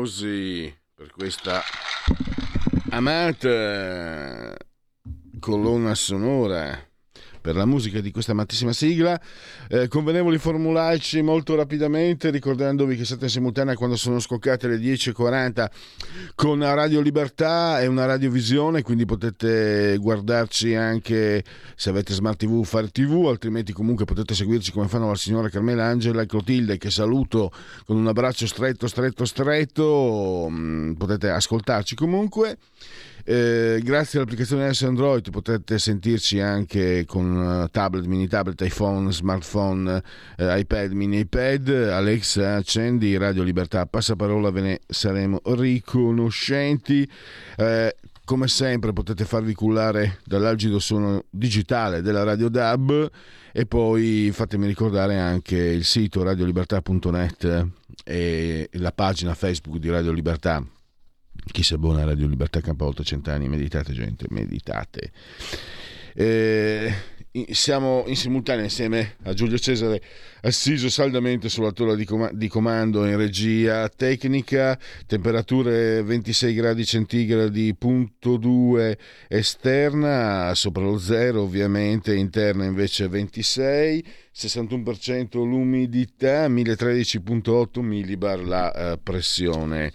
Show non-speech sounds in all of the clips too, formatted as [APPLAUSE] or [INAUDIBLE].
Applausi per questa amata colonna sonora per la musica di questa amatissima sigla. Eh, convenevoli formulaici molto rapidamente, ricordandovi che siete in simultanea quando sono scoccate le 10.40 con Radio Libertà e una radiovisione, quindi potete guardarci anche se avete smart TV, fare TV, altrimenti comunque potete seguirci come fanno la signora Carmela Angela e Clotilde, che saluto con un abbraccio stretto, stretto, stretto. Mm, potete ascoltarci comunque. Eh, grazie all'applicazione S Android potete sentirci anche con eh, tablet, mini tablet, iPhone, smartphone, eh, iPad, mini iPad. Alexa, accendi Radio Libertà, passaparola, ve ne saremo riconoscenti. Eh, come sempre potete farvi cullare dall'algido suono digitale della Radio DAB e poi fatemi ricordare anche il sito radiolibertà.net e la pagina Facebook di Radio Libertà chi si abbona a Radio Libertà campa oltre cent'anni, meditate gente, meditate. Eh, siamo in simultanea insieme a Giulio Cesare assiso saldamente sulla torre di, com- di, comando in regia tecnica, temperature 26 gradi centigradi, punto 2 esterna, sopra lo zero ovviamente, interna invece 26, 61% l'umidità, 1013.8 millibar la uh, pressione.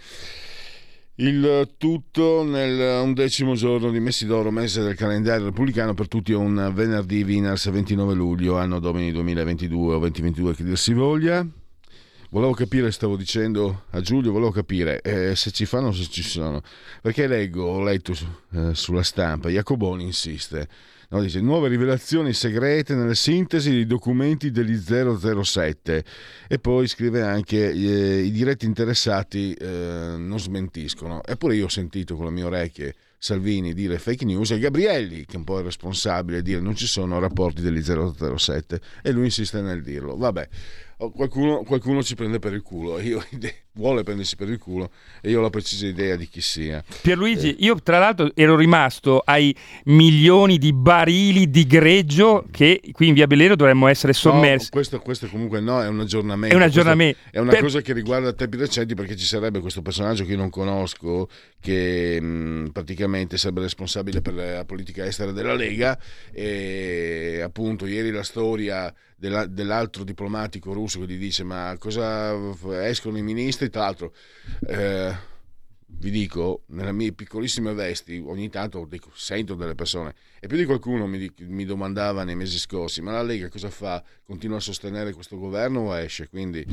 Il tutto nel undecimo giorno di Messidoro, mese del calendario repubblicano, per tutti è un venerdì Vinars 29 luglio, anno domini 2022 o 2022 che dir si voglia. Volevo capire, stavo dicendo a Giulio, volevo capire eh, se ci fanno o se ci sono. Perché leggo, ho letto eh, sulla stampa, Jacoboni insiste No, dice, nuove rivelazioni segrete nelle sintesi dei documenti degli 007 e poi scrive anche eh, i diretti interessati eh, non smentiscono. Eppure io ho sentito con le mie orecchie Salvini dire fake news e Gabrielli, che è un po' il responsabile, dire non ci sono rapporti degli 007 e lui insiste nel dirlo. Vabbè, qualcuno, qualcuno ci prende per il culo, [LAUGHS] io, vuole prendersi per il culo e io ho la precisa idea di chi sia. Pierluigi, eh. io tra l'altro ero rimasto ai milioni di barili di greggio che qui in Via Bellero dovremmo essere sommersi. No, questo, questo, comunque no, è un aggiornamento. È un aggiornamento. È una per... cosa che riguarda tempi recenti perché ci sarebbe questo personaggio che io non conosco che mh, praticamente sarebbe responsabile per la politica estera della Lega e appunto ieri la storia dell'altro diplomatico russo che gli dice ma cosa escono i ministri, tra l'altro eh, vi dico, nelle mie piccolissime vesti ogni tanto dico, sento delle persone e più di qualcuno mi, mi, domandava nei mesi scorsi ma la Lega cosa fa? Continua a sostenere questo governo o esce? Quindi,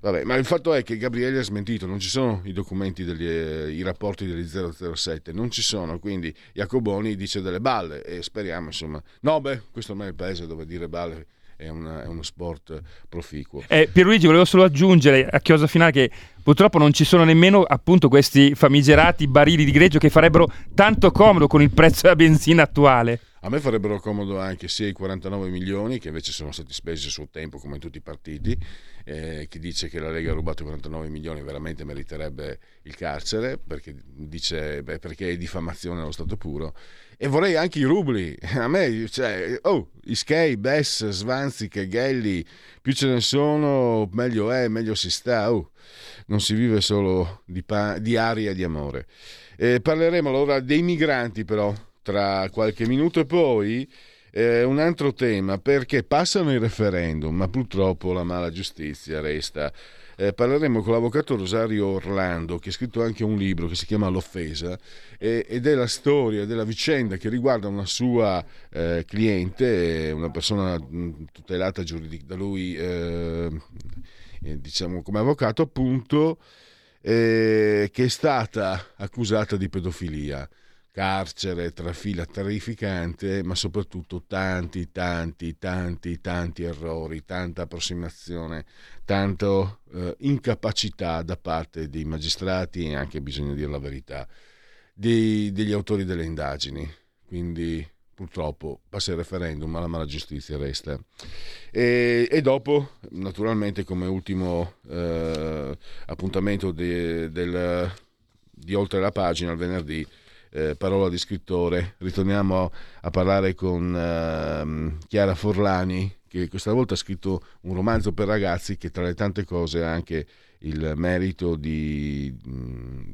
vabbè, ma il fatto è che Gabriele ha smentito, non ci sono i documenti, degli, eh, i rapporti degli 007, non ci sono, quindi Jacoboni dice delle balle e speriamo insomma, no beh, questo ormai è il paese dove dire balle è, una, è uno sport proficuo. Eh, Pierluigi, volevo solo aggiungere a chiosa finale che purtroppo non ci sono nemmeno appunto questi famigerati barili di greggio che farebbero tanto comodo con il prezzo della benzina attuale. A me farebbero comodo anche sia i 49 milioni che invece sono stati spesi a suo tempo come in tutti i partiti. Eh, chi dice che la Lega ha rubato 49 milioni veramente meriterebbe il carcere perché, dice, beh, perché è diffamazione allo stato puro e vorrei anche i rubli. [LAUGHS] A me, cioè, oh, Ischei, Bess, Svanzic, Gelli, più ce ne sono, meglio è, meglio si sta. Oh, non si vive solo di, pa- di aria e di amore. Eh, parleremo allora dei migranti, però, tra qualche minuto e poi eh, un altro tema, perché passano i referendum, ma purtroppo la mala giustizia resta eh, parleremo con l'avvocato Rosario Orlando, che ha scritto anche un libro che si chiama L'offesa, eh, ed è la storia della vicenda che riguarda una sua eh, cliente, una persona tutelata giuridic- da lui eh, eh, diciamo come avvocato appunto, eh, che è stata accusata di pedofilia carcere, trafila terrificante, ma soprattutto tanti, tanti, tanti, tanti errori, tanta approssimazione, tanta eh, incapacità da parte dei magistrati e anche bisogna dire la verità, dei, degli autori delle indagini. Quindi purtroppo passa il referendum, ma la mala giustizia resta. E, e dopo, naturalmente, come ultimo eh, appuntamento de, del, di oltre la pagina, il venerdì, eh, parola di scrittore. Ritorniamo a parlare con eh, Chiara Forlani, che questa volta ha scritto un romanzo per ragazzi che tra le tante cose ha anche il merito di, mm,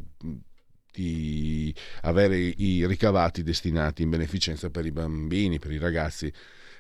di avere i ricavati destinati in beneficenza per i bambini, per i ragazzi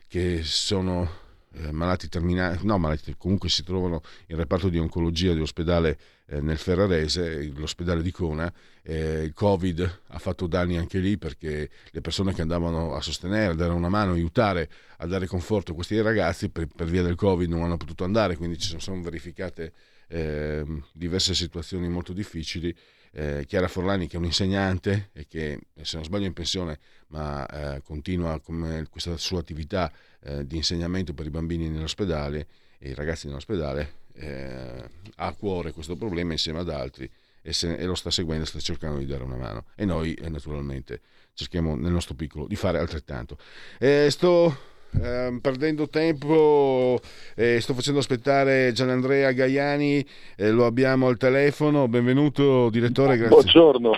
che sono eh, malati terminali, no, malati, comunque si trovano in reparto di oncologia dell'ospedale eh, nel Ferrarese, l'ospedale di Cona. Eh, il Covid ha fatto danni anche lì perché le persone che andavano a sostenere, a dare una mano, aiutare a dare conforto a questi ragazzi per, per via del Covid non hanno potuto andare, quindi ci sono verificate ehm, diverse situazioni molto difficili. Eh, Chiara Forlani che è un'insegnante e che se non sbaglio è in pensione ma eh, continua con questa sua attività eh, di insegnamento per i bambini nell'ospedale e i ragazzi nell'ospedale eh, ha a cuore questo problema insieme ad altri e, se, e, lo sta seguendo, sta cercando di dare una mano e noi eh, naturalmente cerchiamo nel nostro piccolo di fare altrettanto. Eh, sto ehm, perdendo tempo, eh, sto facendo aspettare Gianandrea Gaiani, eh, lo abbiamo al telefono, benvenuto direttore. Grazie. Buongiorno,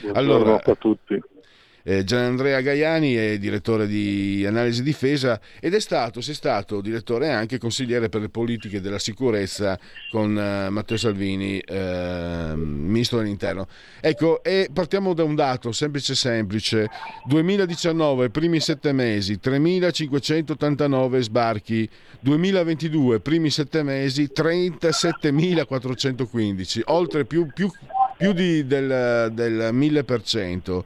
Buongiorno allora, a tutti eh, Gianandrea Gaiani è direttore di analisi difesa ed è stato, sei stato direttore anche consigliere per le politiche della sicurezza con eh, Matteo Salvini, eh, ministro dell'interno. Ecco, e partiamo da un dato semplice semplice, 2019, primi sette mesi, 3.589 sbarchi, 2022, primi sette mesi, 37.415, oltre più, più, più di, del, del 1000%.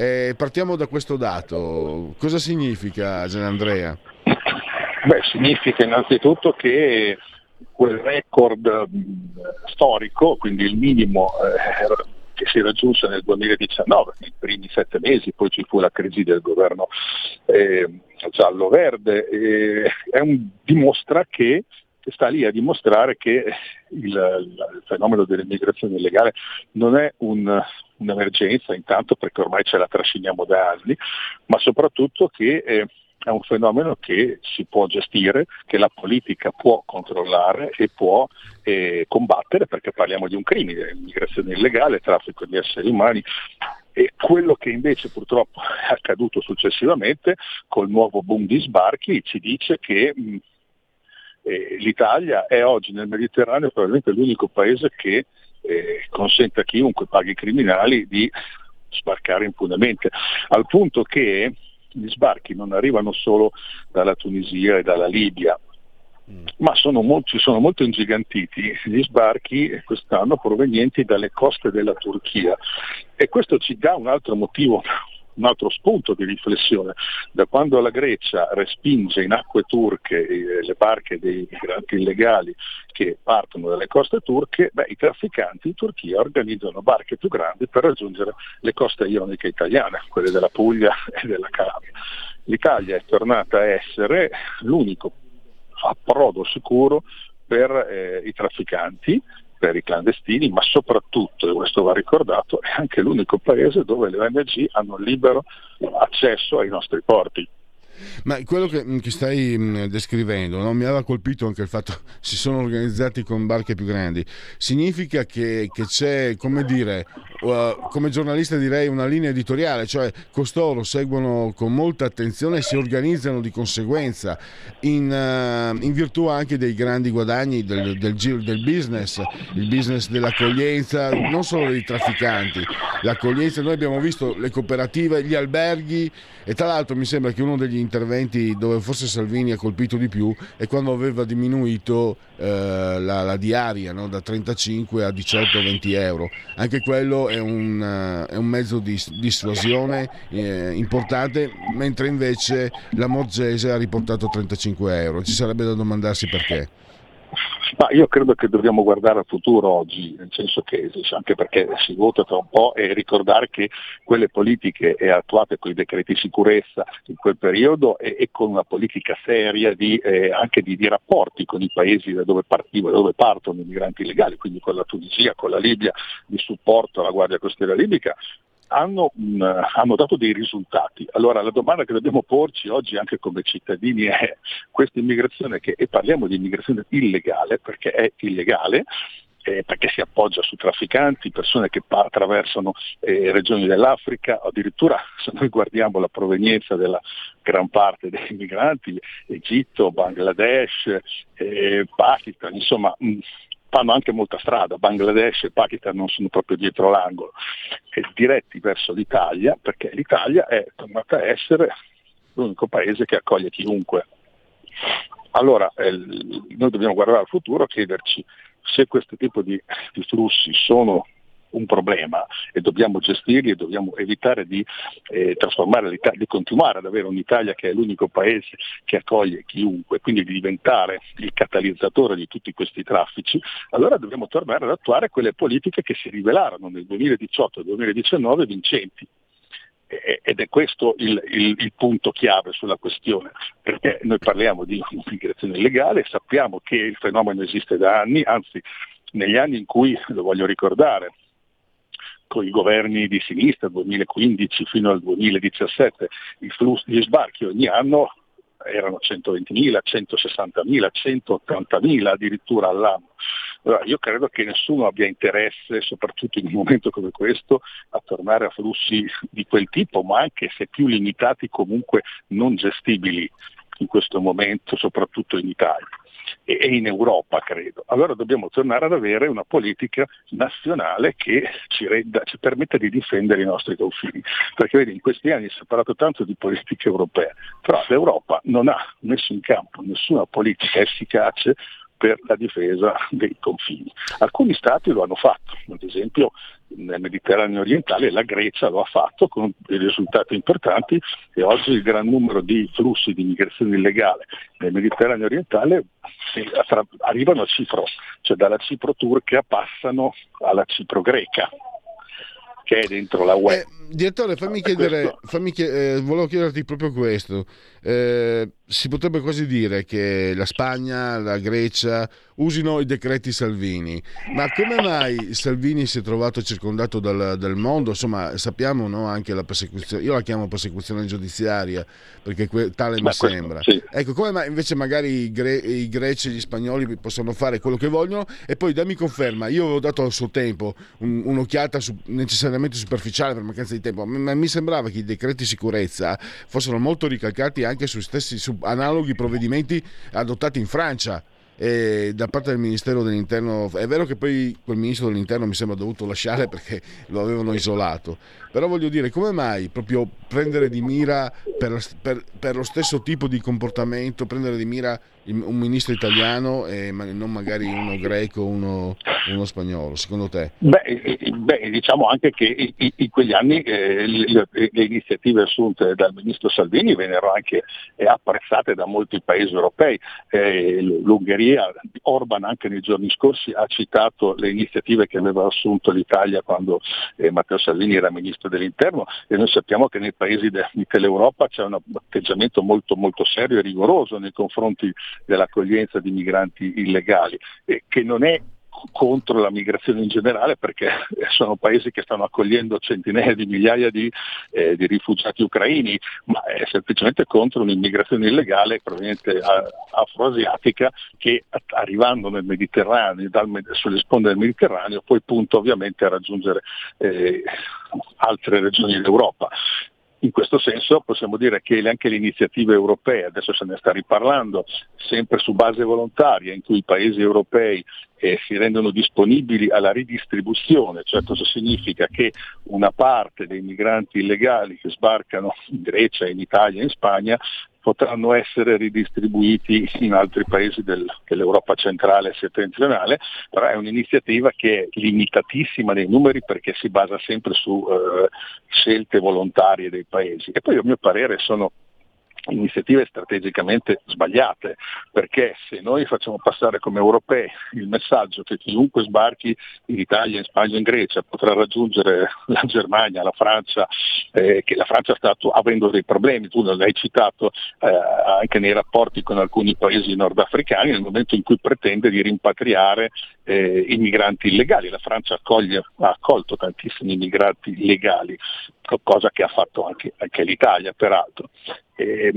Eh, partiamo da questo dato. Cosa significa Gianandrea? Beh, significa innanzitutto che quel record storico, quindi il minimo eh, che si raggiunse nel 2019, nei primi sette mesi, poi ci fu la crisi del governo eh, giallo-verde, eh, un, dimostra che che sta lì a dimostrare che il, il fenomeno dell'immigrazione illegale non è un, un'emergenza, intanto perché ormai ce la trasciniamo da anni, ma soprattutto che eh, è un fenomeno che si può gestire, che la politica può controllare e può eh, combattere, perché parliamo di un crimine, immigrazione illegale, traffico di esseri umani. E quello che invece purtroppo è accaduto successivamente col nuovo boom di sbarchi ci dice che mh, eh, l'Italia è oggi nel Mediterraneo probabilmente l'unico paese che eh, consente a chiunque paghi i criminali di sbarcare impunemente, al punto che gli sbarchi non arrivano solo dalla Tunisia e dalla Libia, mm. ma sono molto, sono molto ingigantiti gli sbarchi quest'anno provenienti dalle coste della Turchia e questo ci dà un altro motivo un altro spunto di riflessione. Da quando la Grecia respinge in acque turche eh, le barche dei migranti illegali che partono dalle coste turche, beh, i trafficanti in Turchia organizzano barche più grandi per raggiungere le coste ioniche italiane, quelle della Puglia [LAUGHS] e della Calabria. L'Italia è tornata a essere l'unico approdo sicuro per eh, i trafficanti per i clandestini, ma soprattutto, e questo va ricordato, è anche l'unico paese dove le ONG hanno libero accesso ai nostri porti. Ma quello che, mm, che stai mm, descrivendo no? mi aveva colpito anche il fatto che [LAUGHS] si sono organizzati con barche più grandi. Significa che, che c'è, come dire, uh, come giornalista direi una linea editoriale, cioè costoro seguono con molta attenzione e si organizzano di conseguenza in, uh, in virtù anche dei grandi guadagni del, del, del business, il business dell'accoglienza, non solo dei trafficanti. L'accoglienza, noi abbiamo visto le cooperative, gli alberghi e tra l'altro mi sembra che uno degli interventi dove forse Salvini ha colpito di più è quando aveva diminuito eh, la, la, diaria no? da 35 a 18-20 euro. Anche quello è un, uh, è un mezzo di dissuasione eh, importante, mentre invece la Morgese ha riportato 35 euro. Ci sarebbe da domandarsi perché. Ma io credo che dobbiamo guardare al futuro oggi, nel senso che anche perché si vota tra un po' e ricordare che quelle politiche attuate con i decreti sicurezza in quel periodo e, e con una politica seria di, eh, anche di, di, rapporti con i paesi da dove, partiva, da dove partono i migranti illegali, quindi con la Tunisia, con la Libia, di supporto alla Guardia Costiera Libica, hanno, mh, hanno, dato dei risultati. Allora la domanda che dobbiamo porci oggi anche come cittadini è questa immigrazione che, e parliamo di immigrazione illegale perché è illegale, eh, perché si appoggia su trafficanti, persone che pa- attraversano eh, regioni dell'Africa, addirittura [LAUGHS] se noi guardiamo la provenienza della gran parte dei migranti, Egitto, Bangladesh, eh, Pakistan, insomma mh, fanno anche molta strada, Bangladesh e Pakistan non sono proprio dietro l'angolo, e diretti verso l'Italia, perché l'Italia è tornata a essere l'unico paese che accoglie chiunque. Allora eh, noi dobbiamo guardare al futuro e chiederci se questo tipo di, di flussi sono un problema e dobbiamo gestirli e dobbiamo evitare di eh, trasformare l'Italia, di continuare ad avere un'Italia che è l'unico paese che accoglie chiunque, quindi di diventare il catalizzatore di tutti questi traffici, allora dobbiamo tornare ad attuare quelle politiche che si rivelarono nel 2018 e 2019 vincenti. Ed è questo il, il, il, punto chiave sulla questione, perché noi parliamo di immigrazione illegale, sappiamo che il fenomeno esiste da anni, anzi negli anni in cui, lo voglio ricordare, con i governi di sinistra, 2015 fino al 2017, flussi, gli sbarchi ogni anno erano 120.000, 160.000, 180.000 addirittura all'anno. Allora, io credo che nessuno abbia interesse, soprattutto in un momento come questo, a tornare a flussi di quel tipo, ma anche se più limitati comunque non gestibili in questo momento, soprattutto in Italia e in Europa, credo. Allora dobbiamo tornare ad avere una politica nazionale che ci, renda, ci permetta di difendere i nostri confini. Perché vedi, in questi anni si è parlato tanto di politica europea, però l'Europa non ha messo in campo nessuna politica efficace per la difesa dei confini. Alcuni stati lo hanno fatto, ad esempio nel Mediterraneo orientale la Grecia lo ha fatto con dei risultati importanti e oggi il gran numero di flussi di immigrazione illegale nel Mediterraneo orientale arrivano a Cipro, cioè dalla Cipro turca passano alla Cipro greca che è dentro la web. Eh, direttore, fammi chiedere, fammi chiedere eh, volevo chiederti proprio questo. Eh, si potrebbe quasi dire che la Spagna, la Grecia usino i decreti Salvini, ma come mai Salvini si è trovato circondato dal, dal mondo? Insomma, sappiamo no, anche la persecuzione, io la chiamo persecuzione giudiziaria perché que- tale ma mi questo, sembra. Sì. Ecco, come mai invece magari i, gre- i, greci e gli spagnoli possono fare quello che vogliono e poi dammi conferma, io avevo dato al suo tempo un, un'occhiata su- necessariamente superficiale per mancanza di tempo, ma mi sembrava che i decreti sicurezza fossero molto ricalcati anche sui stessi su analoghi provvedimenti adottati in Francia da parte del Ministero dell'Interno. È vero che poi quel Ministro dell'Interno mi sembra dovuto lasciare [LAUGHS] perché lo avevano isolato, però voglio dire, come mai proprio prendere di mira per, per, per lo stesso tipo di comportamento, prendere di mira un ministro italiano e non magari uno greco uno, uno, spagnolo, secondo te? Beh, beh, diciamo anche che in quegli anni eh, le, le, iniziative assunte dal ministro Salvini vennero anche eh, apprezzate da molti paesi europei. Eh, L'Ungheria, Orban anche nei giorni scorsi ha citato le iniziative che aveva assunto l'Italia quando eh, Matteo Salvini era ministro dell'interno e noi sappiamo che nei paesi de, dell'Europa c'è un atteggiamento molto, molto serio e rigoroso nei confronti dell'accoglienza di migranti illegali, eh, che non è contro la migrazione in generale perché [LAUGHS] sono paesi che stanno accogliendo centinaia di migliaia di, eh, di rifugiati ucraini, ma è semplicemente contro un'immigrazione illegale proveniente afroasiatica che arrivando nel Mediterraneo, dal, sulle sponde del Mediterraneo, poi punta ovviamente a raggiungere eh, altre regioni d'Europa. In questo senso possiamo dire che anche le iniziative europee, adesso se ne sta riparlando, sempre su base volontaria, in cui i paesi europei eh, si rendono disponibili alla ridistribuzione, cioè cosa significa che una parte dei migranti illegali che sbarcano in Grecia, in Italia, in Spagna potranno essere ridistribuiti in altri paesi del, dell'Europa centrale e settentrionale, però è un'iniziativa che è limitatissima nei numeri perché si basa sempre su eh, scelte volontarie dei paesi. E poi a mio parere sono iniziative strategicamente sbagliate, perché se noi facciamo passare come europei il messaggio che chiunque sbarchi in Italia, in Spagna, in Grecia potrà raggiungere la Germania, la Francia, eh, che la Francia sta avendo dei problemi, tu l'hai citato eh, anche nei rapporti con alcuni paesi nordafricani, nel momento in cui pretende di rimpatriare eh, i migranti illegali. La Francia accoglie, ha accolto tantissimi immigrati legali, cosa che ha fatto anche, anche l'Italia peraltro. E,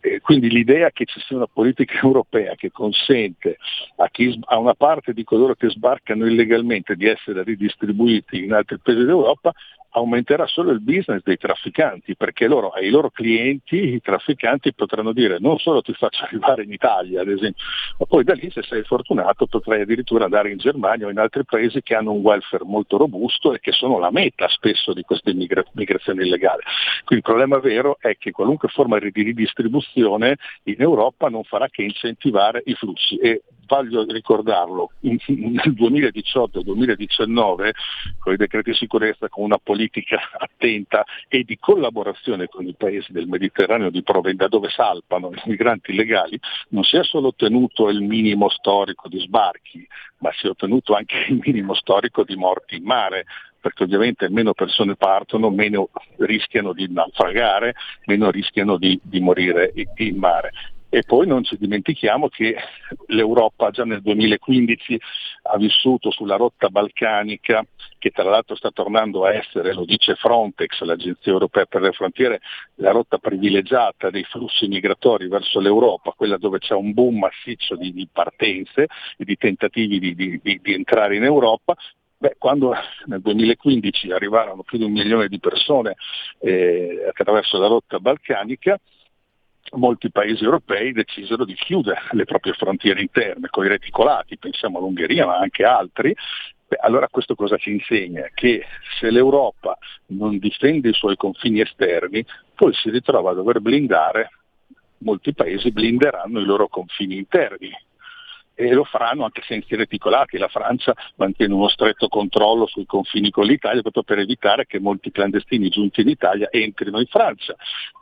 e quindi l'idea che ci sia una politica [LAUGHS] europea che consente a, chi, a, una parte di coloro che sbarcano illegalmente di essere ridistribuiti in altri paesi d'Europa aumenterà solo il business dei trafficanti, perché loro, ai loro clienti i trafficanti potranno dire non solo ti faccio arrivare in Italia, ad esempio, ma poi da lì se sei fortunato potrai addirittura andare in Germania o in altri paesi che hanno un welfare molto robusto e che sono la meta spesso di queste migra- migrazioni illegali. Quindi il problema vero è che qualunque forma di ridistribuzione in Europa non farà che incentivare i flussi e voglio ricordarlo, nel 2018-2019 con i decreti di sicurezza, con una politica [LAUGHS] attenta e di collaborazione con i paesi del Mediterraneo di provenda dove salpano i migranti illegali, non si è solo ottenuto il minimo storico di sbarchi, ma si è ottenuto anche il minimo storico di morti in mare, perché ovviamente meno persone partono, meno rischiano di naufragare, meno rischiano di, di morire in mare. E poi non ci dimentichiamo che l'Europa già nel 2015 ha vissuto sulla rotta balcanica, che tra l'altro sta tornando a essere, lo dice Frontex, l'Agenzia Europea per le Frontiere, la rotta privilegiata dei flussi migratori verso l'Europa, quella dove c'è un boom massiccio di, di partenze e di tentativi di, di, di entrare in Europa, Beh, quando nel 2015 arrivarono più di un milione di persone eh, attraverso la rotta balcanica, molti paesi europei decisero di chiudere le proprie frontiere interne con i reticolati, pensiamo all'Ungheria ma anche altri, Beh, allora questo cosa ci insegna? Che se l'Europa non difende i suoi confini esterni, poi si ritrova a dover blindare, molti paesi blinderanno i loro confini interni e lo faranno anche senza i reticolati. La Francia mantiene uno stretto controllo sui confini con l'Italia proprio per evitare che molti clandestini giunti in Italia entrino in Francia.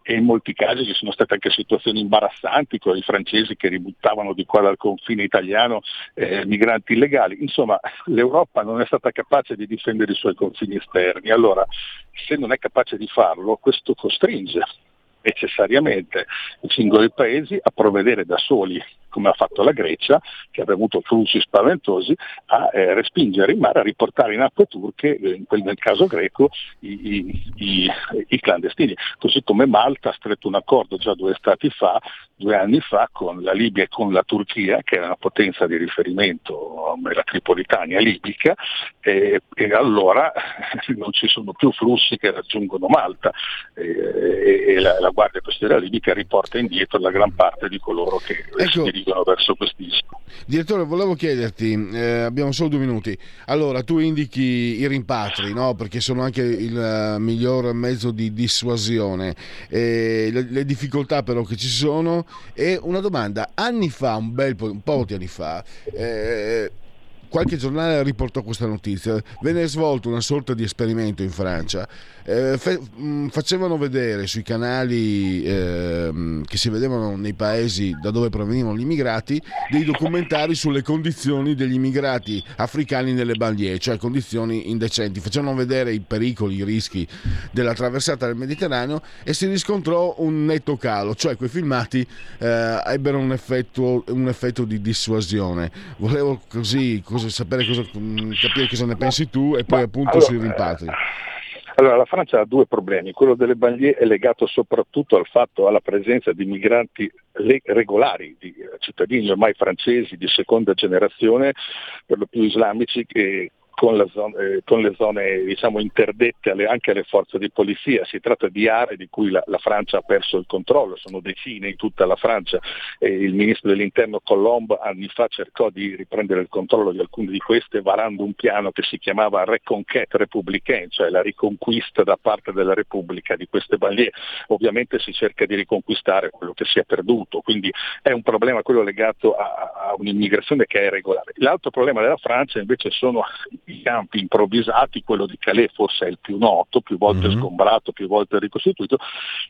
E in molti casi ci sono state anche situazioni imbarazzanti con i francesi che ributtavano di qua dal confine italiano eh, migranti illegali. Insomma, l'Europa non è stata capace di difendere i suoi confini esterni. Allora, se non è capace di farlo, questo costringe necessariamente i singoli paesi a provvedere da soli come ha fatto la Grecia, che aveva avuto flussi spaventosi, a eh, respingere in mare, a riportare in acque turche, eh, in quel, nel caso greco, i, i, i, clandestini. Così come Malta ha stretto un accordo già due stati fa, due anni fa, con la Libia e con la Turchia, che era una potenza di riferimento, la Tripolitania libica, e, e allora [LAUGHS] non ci sono più flussi che raggiungono Malta e, e la, la, Guardia Costiera libica riporta indietro la gran parte di coloro che ecco, dirigono verso quest'isco. Direttore, volevo chiederti, eh, abbiamo solo due minuti, allora tu indichi i rimpatri, no? perché sono anche il uh, miglior mezzo di dissuasione, eh, le, le, difficoltà però che ci sono. E una domanda, anni fa, un bel po', un po di anni fa, eh, qualche giornale riportò questa notizia, venne svolto una sorta di esperimento in Francia eh, fe- mm, facevano vedere sui canali eh, che si vedevano nei paesi da dove provenivano gli immigrati dei documentari sulle condizioni degli immigrati africani nelle banlieue, cioè condizioni indecenti. Facevano vedere i pericoli, i rischi della traversata del Mediterraneo e si riscontrò un netto calo, cioè quei filmati eh, ebbero un effetto, un effetto, di dissuasione. Volevo così, così sapere cosa, mm, capire cosa ne pensi tu e poi appunto allora, sui rimpatri. Allora, la Francia ha due problemi. Quello delle banlieue è legato soprattutto al fatto, alla presenza di migranti regolari, di cittadini ormai francesi di seconda generazione, per lo più islamici, che con, zona, eh, con, le zone diciamo, interdette alle, anche alle forze di polizia. Si tratta di aree di cui la, la, Francia ha perso il controllo, sono decine in tutta la Francia. Eh, il ministro dell'interno Colombo anni fa cercò di riprendere il controllo di alcune di queste varando un piano che si chiamava Reconquête Républicaine, cioè la riconquista da parte della Repubblica di queste banlieue. Ovviamente si cerca di riconquistare quello che si è perduto, quindi è un problema quello legato a, a un'immigrazione che è regolare. L'altro problema della Francia invece sono i campi improvvisati, quello di Calais forse è il più noto, più volte mm-hmm. sgombrato, più volte ricostituito,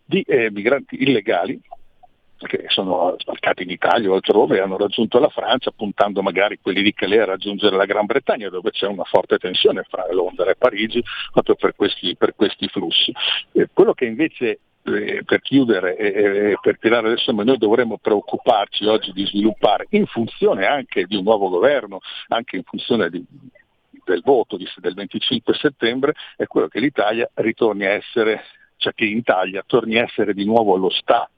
di eh, migranti illegali che sono sbarcati in Italia o altrove e hanno raggiunto la Francia puntando magari quelli di Calais a raggiungere la Gran Bretagna dove c'è una forte tensione fra Londra e Parigi proprio per questi, per questi flussi. Eh, quello che invece eh, per chiudere e eh, per tirare le somme, noi dovremmo preoccuparci oggi di sviluppare in funzione anche di un nuovo governo, anche in funzione di, del voto del 25 settembre, è quello che l'Italia ritorni a essere, cioè che in Italia torni a essere di nuovo lo Stato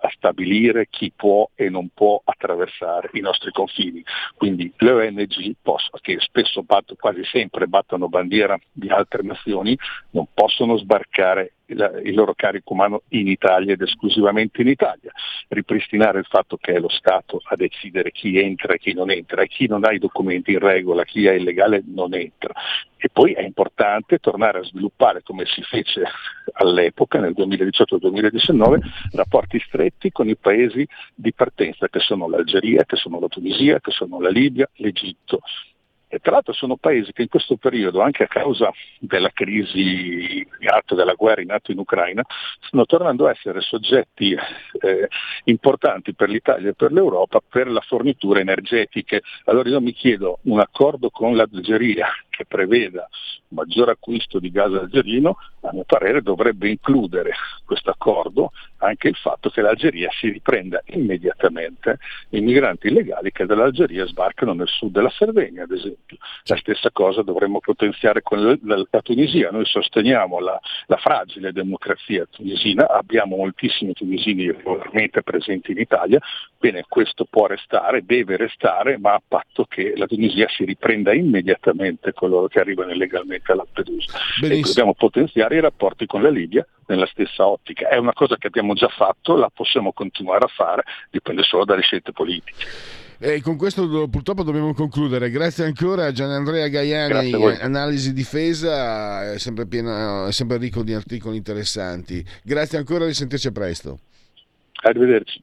a stabilire chi può e non può attraversare i nostri confini. Quindi le ONG, che spesso quasi sempre battono bandiera di altre nazioni, non possono sbarcare il, il loro carico umano in Italia ed esclusivamente in Italia. Ripristinare il fatto che è lo Stato a decidere chi entra e chi non entra e chi non ha i documenti in regola, chi è illegale non entra. E poi è importante tornare a sviluppare, come si fece all'epoca, nel 2018-2019, rapporti stretti con i paesi di partenza, che sono l'Algeria, che sono la Tunisia, che sono la Libia, l'Egitto. E tra l'altro sono paesi che in questo periodo, anche a causa della crisi in atto, della guerra in atto in Ucraina, stanno tornando a essere soggetti eh, importanti per l'Italia e per l'Europa per la fornitura energetica. Allora io mi chiedo un accordo con l'Algeria che preveda maggior acquisto di gas algerino, a mio parere dovrebbe includere questo accordo anche il fatto che l'Algeria si riprenda immediatamente i migranti illegali che dall'Algeria sbarcano nel sud della Sardegna, ad esempio. La stessa cosa dovremmo potenziare con la, la Tunisia. Noi sosteniamo la, la, fragile democrazia tunisina, abbiamo moltissimi tunisini regolarmente presenti in Italia, bene, questo può restare, deve restare, ma a patto che la Tunisia si riprenda immediatamente con coloro che arrivano illegalmente a Lampedusa. E dobbiamo potenziare i rapporti con la Libia nella stessa ottica. È una cosa che abbiamo già fatto, la possiamo continuare a fare, dipende solo dalle scelte politiche. E con questo purtroppo dobbiamo concludere. Grazie ancora a Gianandrea Gaiani, Analisi Difesa, è sempre, pieno, è sempre ricco di articoli interessanti. Grazie ancora, risentirci presto. Arrivederci.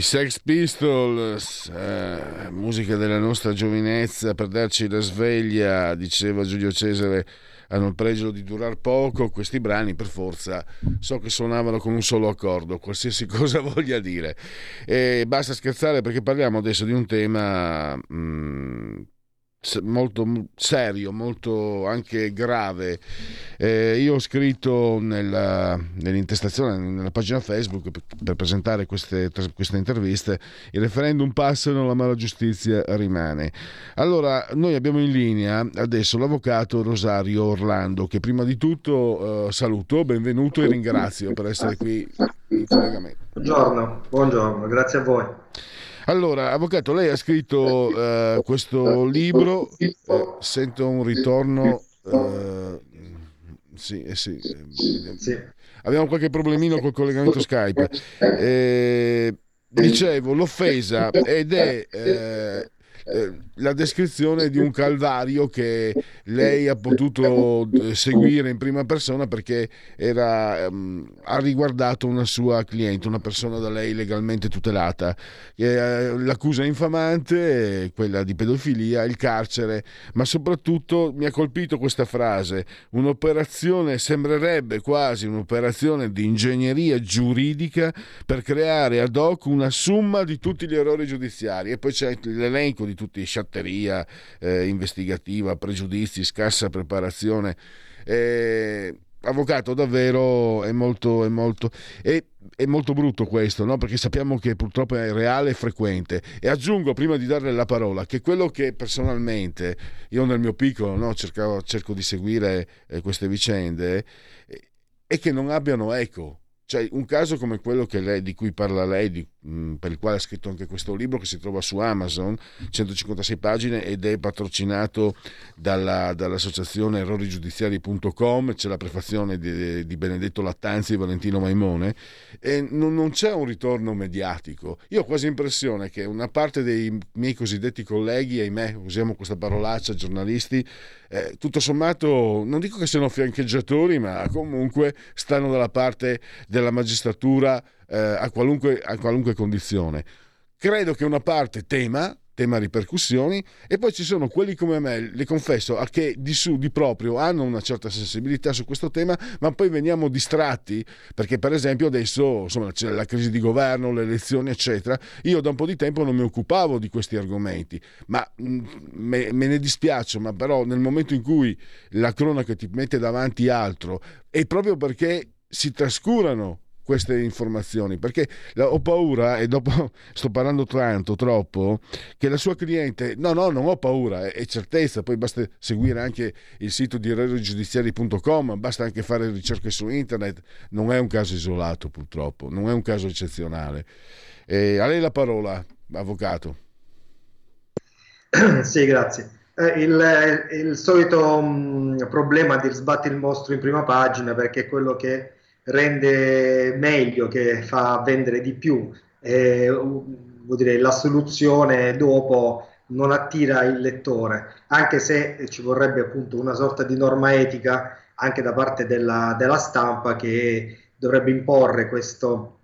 I Sex Pistols, eh, musica della nostra giovinezza per darci la sveglia, diceva Giulio Cesare, hanno il pregio di durar poco. Questi brani, per forza, so che suonavano con un solo accordo, qualsiasi [LAUGHS] cosa voglia dire. E basta scherzare perché parliamo adesso di un tema. Mh, mm, molto serio, molto anche grave. Eh, io ho scritto nella, nell'intestazione, nella pagina Facebook per, per presentare queste, queste, interviste, il referendum passano, la mala giustizia rimane. Allora, noi abbiamo in linea adesso l'avvocato Rosario Orlando, che prima di tutto eh, saluto, benvenuto e ringrazio per essere qui in collegamento. Buongiorno, buongiorno, grazie a voi. Allora, avvocato, lei ha scritto uh, questo libro, uh, sento un ritorno. Uh, sì, sì, sì, Abbiamo qualche problemino col collegamento Skype. Eh, dicevo, l'offesa ed è eh, la descrizione di un calvario che lei ha potuto eh, seguire in prima persona perché era, um, ha riguardato una sua cliente, una persona da lei legalmente tutelata. Eh, l'accusa infamante, quella di pedofilia, il carcere, ma soprattutto mi ha colpito questa frase, un'operazione sembrerebbe quasi un'operazione di ingegneria giuridica per creare ad hoc una somma di tutti gli errori giudiziari. E poi c'è l'elenco di tutti, sciatteria eh, investigativa, pregiudizi, scarsa preparazione. Eh, avvocato davvero è molto, è molto, è, è molto brutto questo no? perché sappiamo che purtroppo è reale e frequente e aggiungo prima di darle la parola che quello che personalmente io nel mio piccolo no, cercavo, cerco di seguire eh, queste vicende eh, è che non abbiano eco cioè, un caso come quello lei, di cui parla lei, di, per il quale ha scritto anche questo libro che si trova su Amazon, 156 pagine ed è patrocinato dalla, dall'associazione errorigiudiziari.com, c'è la prefazione di, di Benedetto Lattanzi e Valentino Maimone, e non, non, c'è un ritorno mediatico. Io ho quasi l'impressione che una parte dei miei cosiddetti colleghi, ahimè, usiamo questa parolaccia, giornalisti, eh, tutto sommato non dico che siano fiancheggiatori, ma comunque stanno dalla parte della magistratura eh, a, qualunque, a qualunque condizione. Credo che una parte tema, tema ripercussioni, e poi ci sono quelli come me, le confesso, a che di su, di proprio, hanno una certa sensibilità su questo tema, ma poi veniamo distratti, perché per esempio adesso insomma, c'è la crisi di governo, le elezioni, eccetera. Io da un po' di tempo non mi occupavo di questi argomenti, ma mm, me, me ne dispiaccio, ma però nel momento in cui la cronaca ti mette davanti altro, è proprio perché si trascurano queste informazioni perché ho paura e dopo [LAUGHS] sto parlando tanto troppo che la sua cliente no no non ho paura è, certezza poi basta seguire anche il sito di errorigiudiziari.com basta anche fare ricerche su internet non è un caso isolato purtroppo non è un caso eccezionale. E a lei la parola avvocato. [CLEARS THROAT] Sì grazie. Eh, il, il, solito mh, mm, problema di sbattere il mostro in prima pagina perché è quello che rende meglio, che fa vendere di più. Eh, vuol dire, la soluzione dopo non attira il lettore, anche se ci vorrebbe appunto una sorta di norma etica anche da parte della, della stampa che dovrebbe imporre questo,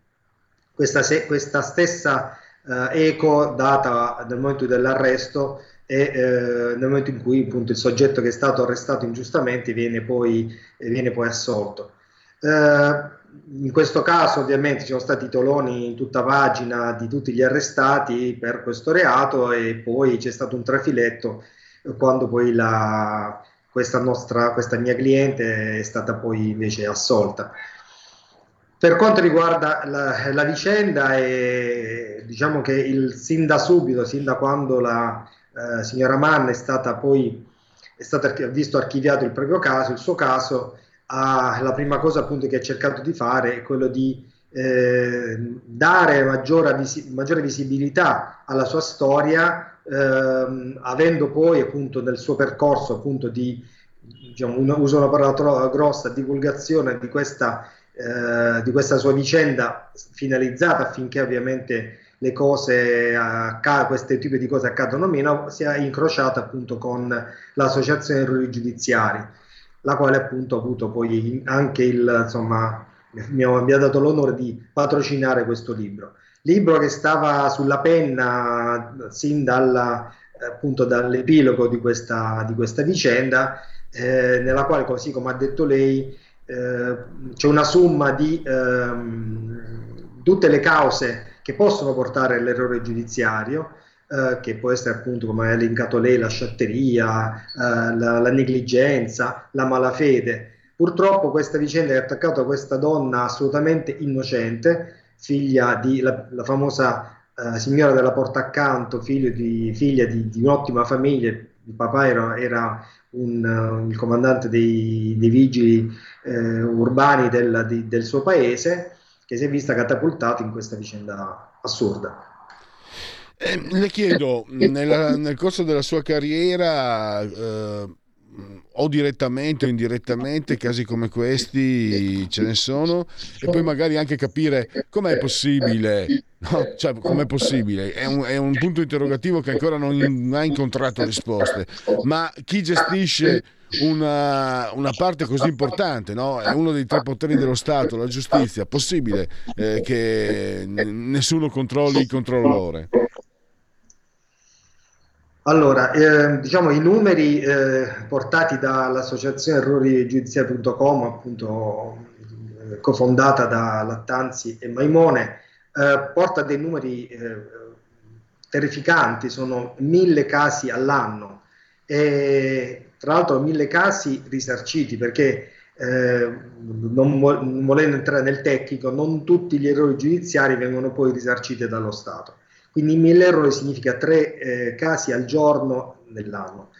questa, se, questa, stessa eh, eco data nel momento dell'arresto e eh, nel momento in cui appunto il soggetto che è stato arrestato ingiustamente viene poi, viene poi assolto. Eh, in questo caso ovviamente ci sono stati toloni in tutta pagina di tutti gli arrestati per questo reato e poi c'è stato un trafiletto quando poi la, questa, nostra, questa mia cliente è stata poi invece assolta. Per quanto riguarda la, la vicenda, è, diciamo che il, sin da subito, sin da quando la eh, signora Mann è stata poi è stato visto archiviato il proprio caso, il suo caso, ha, la prima cosa appunto che ha cercato di fare è quello di eh, dare maggiore, visi- maggiore, visibilità alla sua storia, ehm, avendo poi appunto nel suo percorso appunto di, diciamo, una, uso una parola tro- grossa, divulgazione di questa, eh, di questa sua vicenda finalizzata affinché ovviamente le cose, acc- questo tipo di cose accadano meno, sia incrociata appunto con l'associazione errori giudiziari la quale appunto ha avuto poi anche il, insomma, mi ha, mi ha dato l'onore di patrocinare questo libro. libro che stava sulla penna sin dalla, appunto dall'epilogo di questa, di questa vicenda, eh, nella quale, così come ha detto lei, eh, c'è una somma di ehm, tutte le cause che possono portare all'errore giudiziario, eh, che può essere appunto, come ha elencato lei, la sciatteria, eh, la, la, negligenza, la malafede. Purtroppo questa vicenda è attaccata a questa donna assolutamente innocente, figlia di la, la famosa eh, signora della porta accanto, di, figlia di, di, un'ottima famiglia, il papà era, era un, uh, il comandante dei, dei vigili eh, urbani del, di, del suo paese, che si è vista catapultata in questa vicenda assurda. Eh, le chiedo, [LAUGHS] nella, nel corso della sua carriera, eh, o direttamente o indirettamente, casi come questi ce ne sono, e poi magari anche capire com'è possibile, no? cioè, com'è possibile, è un, è un punto interrogativo che ancora non ha incontrato risposte, ma chi gestisce una, una, parte così importante, no? è uno dei tre poteri dello Stato, la giustizia, possibile eh, che nessuno controlli il controllore? Allora, eh, diciamo i numeri eh, portati dall'associazione errorigiudiziari.com, appunto eh, cofondata da Lattanzi e Maimone, eh, porta dei numeri eh, terrificanti, sono mille casi all'anno e tra l'altro mille casi risarciti perché eh, non, non volendo entrare nel tecnico, non tutti gli errori giudiziari vengono poi risarciti dallo Stato. Quindi 1000 errori significa tre eh, casi al giorno nell'anno.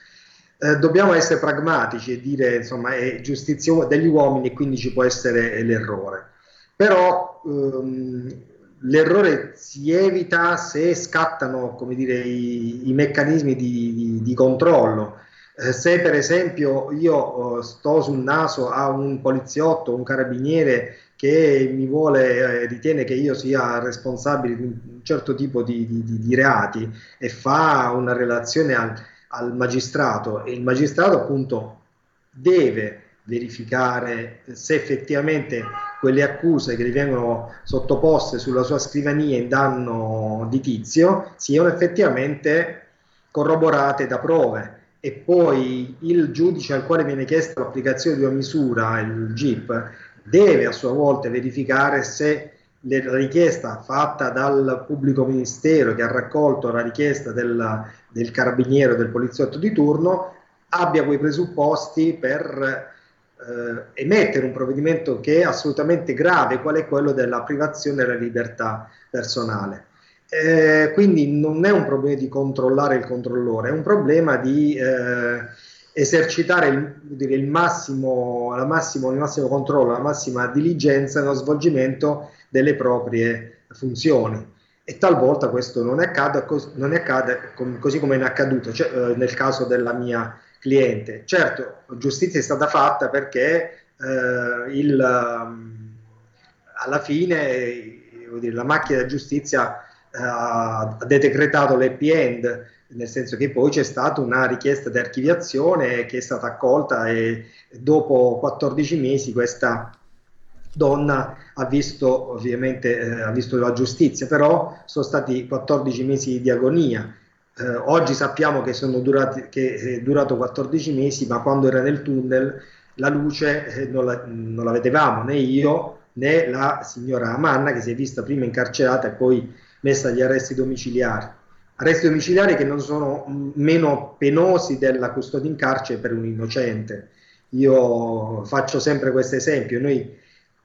Eh, dobbiamo essere pragmatici e dire insomma è giustizia degli uomini quindi ci può essere l'errore. Però ehm, l'errore si evita se scattano come dire, i, i meccanismi di, di, di controllo. Eh, se per esempio io eh, sto sul naso a un poliziotto, un carabiniere che mi vuole, eh, ritiene che io sia responsabile di un certo tipo di, di, di reati e fa una relazione al, al, magistrato. E il magistrato appunto deve verificare se effettivamente quelle accuse che gli vengono sottoposte sulla sua scrivania in danno di tizio siano effettivamente corroborate da prove. E poi il giudice al quale viene chiesta l'applicazione di una misura, il GIP, deve a sua volta verificare se la richiesta fatta dal pubblico ministero che ha raccolto la richiesta del, del carabiniere o del poliziotto di turno abbia quei presupposti per eh, emettere un provvedimento che è assolutamente grave, qual è quello della privazione della libertà personale. Eh, quindi non è un problema di controllare il controllore, è un problema di eh, esercitare il, dire, il, massimo, la massimo, il massimo controllo, la massima diligenza nello svolgimento delle proprie funzioni. E talvolta questo non accade, non accade così come è accaduto cioè, eh, nel caso della mia cliente. Certo, giustizia è stata fatta perché eh, il, um, alla fine dire, la macchina della giustizia uh, ha decretato l'happy end nel senso che poi c'è stata una richiesta di archiviazione che è stata accolta e dopo 14 mesi questa donna ha visto ovviamente eh, ha visto la giustizia, però sono stati 14 mesi di agonia. Eh, oggi sappiamo che, durati, che è durato 14 mesi, ma quando era nel tunnel la luce eh, non, la, non la vedevamo né io né la signora Amanna che si è vista prima incarcerata e poi messa agli arresti domiciliari arresti domiciliari che non sono meno penosi della custodia in carcere per un innocente. Io faccio sempre questo esempio, noi,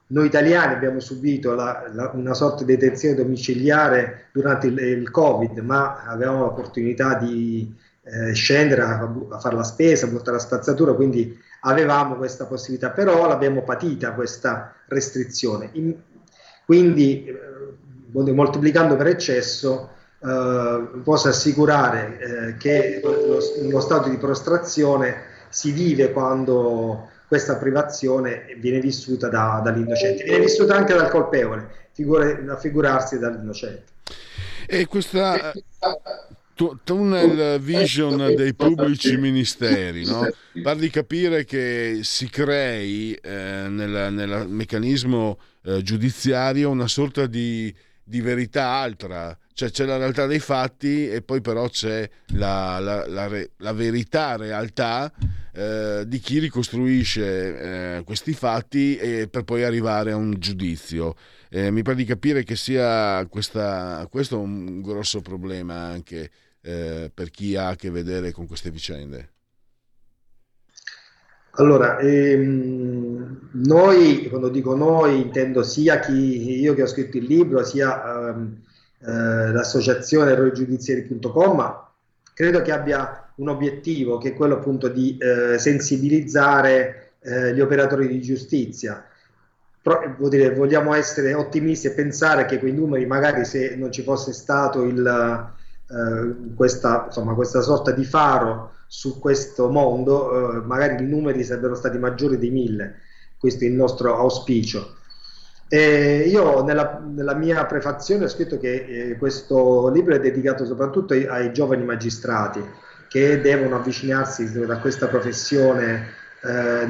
noi italiani abbiamo subito la, la, una sorta di detenzione domiciliare durante il, il Covid, ma avevamo l'opportunità di eh, scendere a, a, fare la spesa, a portare la spazzatura, quindi avevamo questa possibilità, però l'abbiamo patita questa restrizione. In, quindi, eh, moltiplicando per eccesso, eh, posso assicurare eh, che lo, lo, stato di prostrazione si vive quando questa privazione viene vissuta da, dall'innocente, viene vissuta anche dal colpevole, figure, a figurarsi dall'innocente. E questa tunnel vision dei pubblici ministeri, no? par di capire che si crei eh, nel, nel, meccanismo eh, giudiziario una sorta di di verità altra, cioè c'è la realtà dei fatti e poi però c'è la, la, la, la verità, realtà eh, di chi ricostruisce eh, questi fatti per poi arrivare a un giudizio. Eh, mi pare di capire che sia questa, questo un grosso problema anche eh, per chi ha a che vedere con queste vicende. Allora, ehm, noi, quando dico noi, intendo sia chi, io che ho scritto il libro, sia ehm, eh, l'associazione eroigiudiziari.com, credo che abbia un obiettivo che è quello appunto di eh, sensibilizzare eh, gli operatori di giustizia. Però, dire, vogliamo essere ottimisti e pensare che quei numeri, magari se non ci fosse stato il, eh, questa, insomma, questa sorta di faro su questo mondo, eh, magari i numeri sarebbero stati maggiori di mille. Questo è il nostro auspicio. E io nella, nella, mia prefazione ho scritto che eh, questo libro è dedicato soprattutto ai, ai, giovani magistrati che devono avvicinarsi a questa professione eh,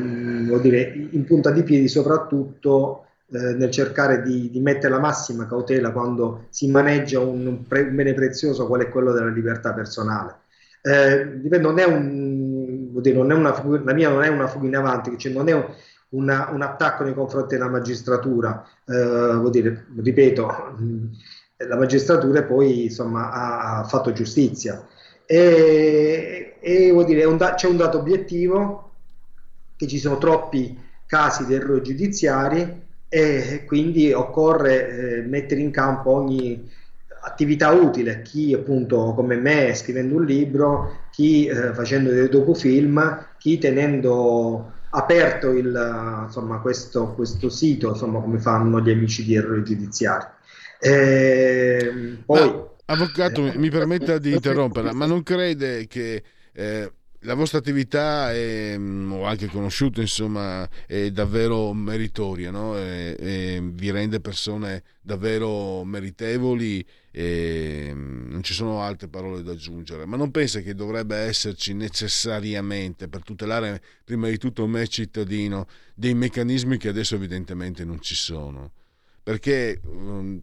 dire, in punta di piedi soprattutto eh, nel cercare di, di, mettere la massima cautela quando si maneggia un, pre, un bene prezioso qual è quello della libertà personale. Eh, non è un, dire, non è una, la mia non è una fuga in avanti, cioè non è un, una, un attacco nei confronti della magistratura, eh, dire, ripeto, la magistratura poi insomma, ha, fatto giustizia. E, e dire, un da, c'è un dato obiettivo che ci sono troppi casi di errori giudiziari e quindi occorre eh, mettere in campo ogni attività utile, chi appunto come me scrivendo un libro, chi eh, facendo dei docufilm, chi tenendo aperto il, insomma, questo, questo, sito, insomma, come fanno gli amici di errori giudiziari. Eh, poi, ma, avvocato, eh, mi permetta di interromperla, ma non crede che eh, la vostra attività è, mm, ho anche conosciuto, insomma, è davvero meritoria, no? e, e vi rende persone davvero meritevoli e mm, non ci sono altre parole da aggiungere, ma non pensa che dovrebbe esserci necessariamente per tutelare prima di tutto me cittadino dei meccanismi che adesso evidentemente non ci sono, perché um,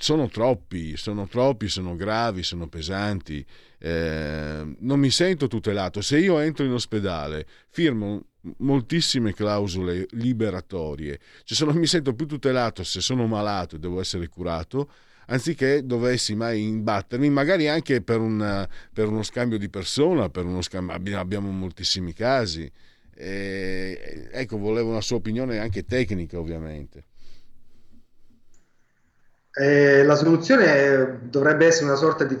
sono troppi, sono troppi, sono gravi, sono pesanti. Eh, non mi sento tutelato. Se io entro in ospedale, firmo moltissime clausole liberatorie, cioè non mi sento più tutelato se sono malato e devo essere curato, anziché dovessi mai imbattermi, magari anche per, una, per uno scambio di persona, scambio, abbiamo moltissimi casi. Eh, ecco, volevo una sua opinione anche tecnica, ovviamente. Eh, la soluzione dovrebbe essere una sorta di,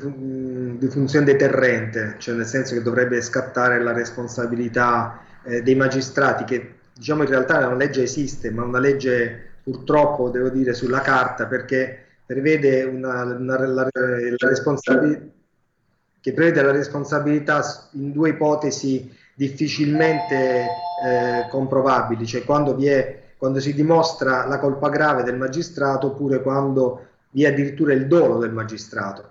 di, funzione deterrente, cioè nel senso che dovrebbe scattare la responsabilità eh, dei magistrati, che diciamo in realtà una legge esiste, ma una legge purtroppo, devo dire, sulla carta, perché prevede una, una, la, la responsabilità che prevede la responsabilità in due ipotesi difficilmente eh, comprovabili, cioè quando vi è quando si dimostra la colpa grave del magistrato oppure quando vi è addirittura il dolo del magistrato.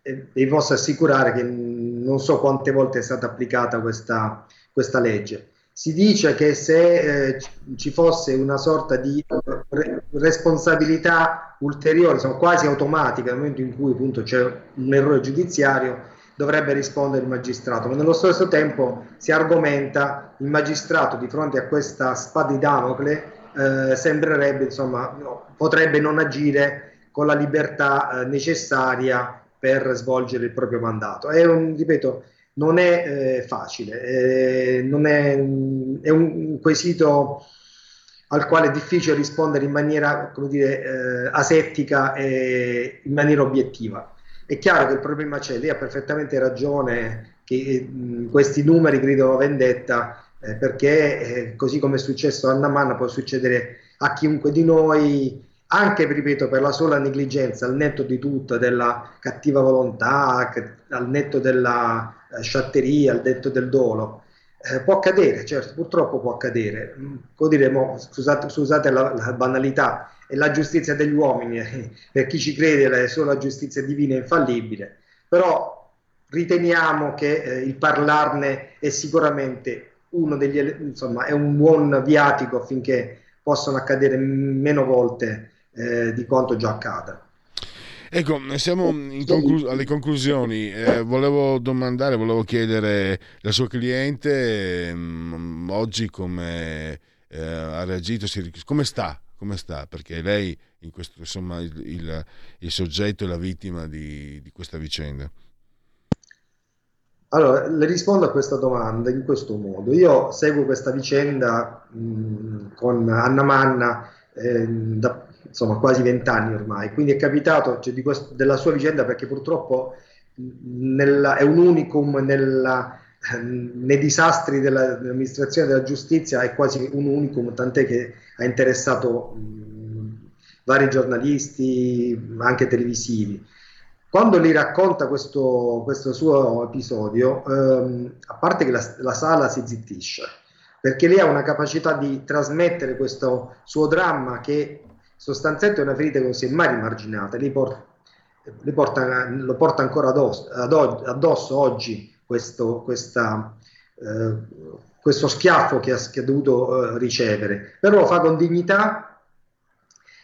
E vi posso assicurare che non so quante volte è stata applicata questa, questa legge. Si dice che se eh, ci fosse una sorta di re- responsabilità ulteriore, insomma, quasi automatica, nel momento in cui appunto c'è un errore giudiziario, dovrebbe rispondere il magistrato, ma nello stesso tempo si argomenta il magistrato di fronte a questa spada di Damocle eh, sembrerebbe, insomma, no, potrebbe non agire con la libertà eh, necessaria per svolgere il proprio mandato. È un, ripeto, non è eh, facile, eh, non è, è, un quesito al quale è difficile rispondere in maniera, come dire, eh, asettica e in maniera obiettiva. È chiaro che il problema c'è, lei ha perfettamente ragione che mh, questi numeri gridano vendetta eh, perché eh, così come è successo a Naman può succedere a chiunque di noi, anche ripeto per la sola negligenza, al netto di tutto, della cattiva volontà, al netto della eh, sciatteria, al netto del dolo. Eh, può accadere, certo, purtroppo può accadere. Può mm, dire, scusate, scusate la, la, banalità, è la giustizia degli uomini, eh, per chi ci crede è solo la giustizia divina infallibile, però riteniamo che eh, il parlarne è sicuramente uno degli, insomma, è un buon viatico affinché possano accadere meno volte eh, di quanto già accada. Ecco, siamo conclu- alle conclusioni. Eh, volevo domandare, volevo chiedere la sua cliente mh, oggi come eh, ha reagito, si, come sta? Come sta? Perché lei, in questo, insomma, il, il, il soggetto è la vittima di, di questa vicenda. Allora, le rispondo a questa domanda in questo modo. Io seguo questa vicenda mh, con Anna Manna eh, da insomma, quasi vent'anni ormai, quindi è capitato cioè, questo, della sua vicenda perché purtroppo nella, è un unicum nella, nei disastri della, dell'amministrazione della giustizia, è quasi un unicum, tant'è che ha interessato mh, vari giornalisti, anche televisivi. Quando lei racconta questo, questo suo episodio, ehm, a parte che la, la, sala si zittisce, perché lei ha una capacità di trasmettere questo suo dramma che sostanzialmente è una ferita che non si è mai rimarginata, lei porta, lei porta, lo porta ancora addosso, addosso oggi questo, questa, eh, questo schiaffo che ha, che ha dovuto eh, ricevere, però lo fa con dignità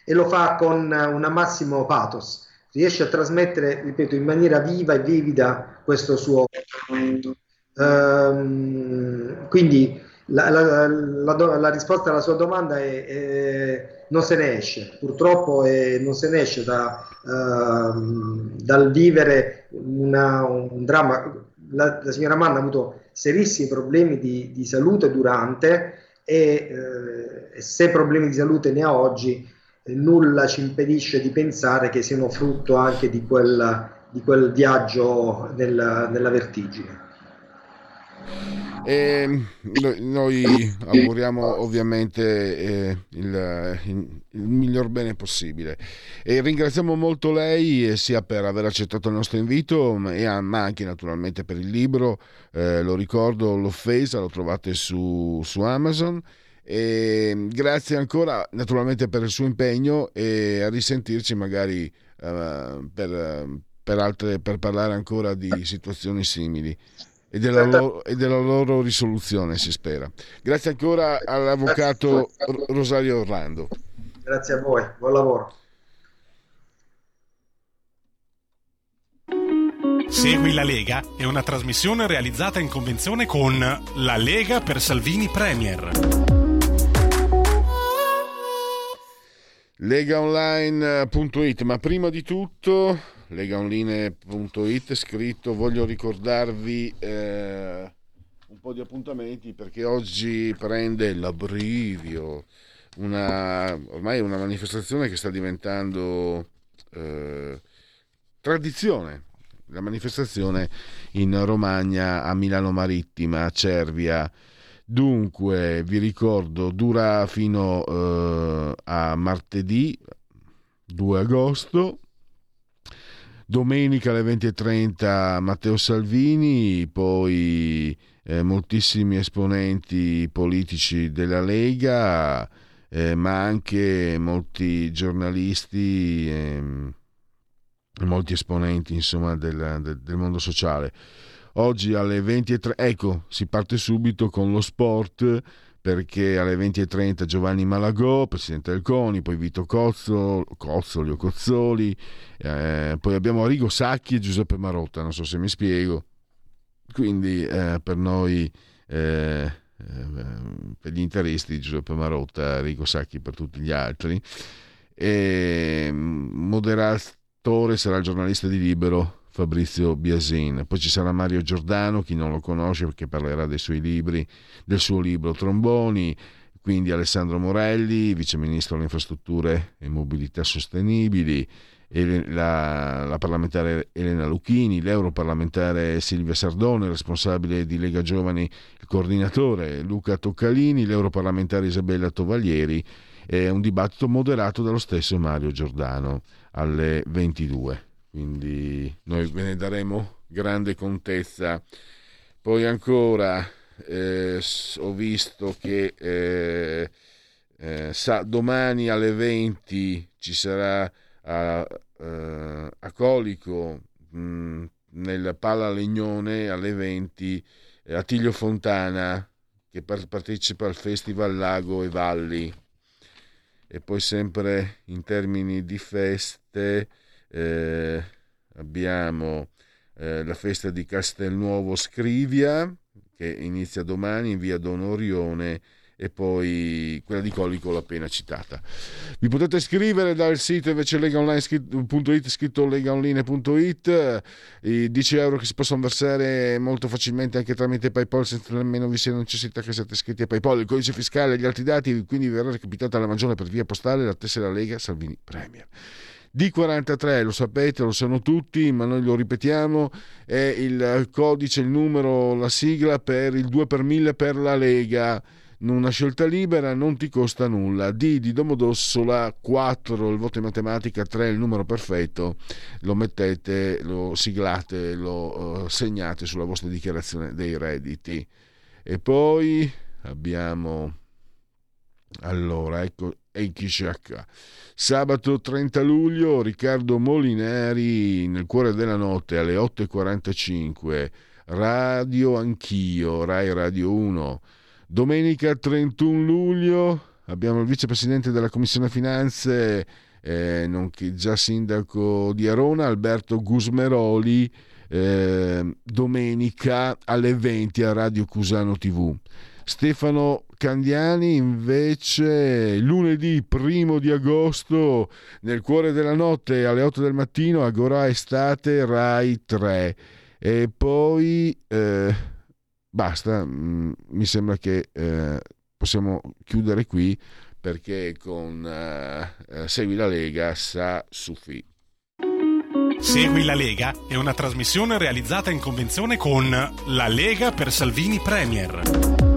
e lo fa con un massimo pathos riesce a trasmettere, ripeto, in maniera viva e vivida questo suo atteggiamento. Um, quindi la, la, la, la, risposta alla sua domanda è, è, non se ne esce, purtroppo è, non se ne esce da, uh, dal vivere una, un dramma. La, signora Manna ha avuto serissimi problemi di, di salute durante e eh, se problemi di salute ne ha oggi, nulla ci impedisce di pensare che siano frutto anche di quel, di quel viaggio nel, nella vertigine. E noi auguriamo ovviamente eh, il, il, miglior bene possibile. E ringraziamo molto lei eh, sia per aver accettato il nostro invito ma anche naturalmente per il libro, eh, lo ricordo l'offesa, lo trovate su, su Amazon e grazie ancora naturalmente per il suo impegno e a risentirci magari uh, per, per, altre, per parlare ancora di situazioni simili e della, loro, e della, loro, risoluzione, si spera. Grazie ancora all'avvocato Rosario Orlando. Grazie a voi, buon lavoro. Segui la Lega è una trasmissione realizzata in convenzione con La Lega per Salvini Premier. legaonline.it ma prima di tutto legaonline.it scritto voglio ricordarvi eh, un po' di appuntamenti perché oggi prende l'abbrivio una, ormai una manifestazione che sta diventando eh, tradizione la manifestazione in Romagna a Milano Marittima a Cervia Dunque, vi ricordo, dura fino eh, a martedì 2 agosto. Domenica alle 20.30 Matteo Salvini, poi eh, moltissimi esponenti politici della Lega, eh, ma anche molti giornalisti e molti esponenti insomma, del, del, del mondo sociale. Oggi alle 20.30, ecco, si parte subito con lo sport perché alle 20.30 Giovanni Malagò, presidente del CONI, poi Vito Cozzoli, Cozzoli o Cozzoli, eh, poi abbiamo Arrigo Sacchi e Giuseppe Marotta, non so se mi spiego. Quindi eh, per noi, eh, eh per gli interisti, Giuseppe Marotta, Arrigo Sacchi per tutti gli altri. E, mm, moderatore sarà il giornalista di Libero Fabrizio Biasin. Poi ci sarà Mario Giordano, chi non lo conosce perché parlerà dei suoi libri, del suo libro Tromboni, quindi Alessandro Morelli, Vice Ministro delle Infrastrutture e Mobilità Sostenibili, la, la, parlamentare Elena Lucchini, l'europarlamentare Silvia Sardone, responsabile di Lega Giovani, il coordinatore Luca Toccalini, l'europarlamentare Isabella Tovaglieri e un dibattito moderato dallo stesso Mario Giordano alle 22 quindi noi ve ne daremo grande contezza. Poi ancora eh, ho visto che eh, eh, sa, domani alle 20 ci sarà a, eh, a Colico mh, mm, nel Pala Legnone alle 20 eh, Attilio Fontana che partecipa al Festival Lago e Valli e poi sempre in termini di feste eh, abbiamo eh, la festa di Castelnuovo Scrivia che inizia domani in via Don Orione e poi quella di Colico appena citata. Vi potete scrivere dal sito invece legaonline.it scritto legaonline.it i 10 euro che si possono versare molto facilmente anche tramite PayPal senza nemmeno vi sia necessità che siate iscritti a PayPal, il codice fiscale e gli altri dati, quindi verrà recapitata la maggiore per via postale la tessera Lega Salvini Premier. D43, lo sapete, lo sanno tutti, ma noi lo ripetiamo, è il codice, il numero, la sigla per il 2 per 1000 per la Lega una scelta libera non ti costa nulla. D di Domodossola, 4 il voto in matematica, 3 il numero perfetto, lo mettete, lo siglate, lo uh, segnate sulla vostra dichiarazione dei redditi. E poi abbiamo allora, ecco, Eikishaka. Sabato 30 luglio, Riccardo Molinari nel cuore della notte alle 8.45. Radio Anch'io, Rai Radio 1. Domenica 31 luglio abbiamo il vicepresidente della Commissione Finanze, eh, nonché già sindaco di Arona, Alberto Gusmeroli, eh, domenica alle 20 a Radio Cusano TV. Stefano Candiani invece lunedì primo di agosto nel cuore della notte alle 8 del mattino Agora Estate Rai 3 e poi eh, basta, mm, mi sembra che eh, possiamo chiudere qui perché con uh, Segui la Lega sa Sufi. Segui la Lega è una trasmissione realizzata in convenzione con La Lega per Salvini Premier.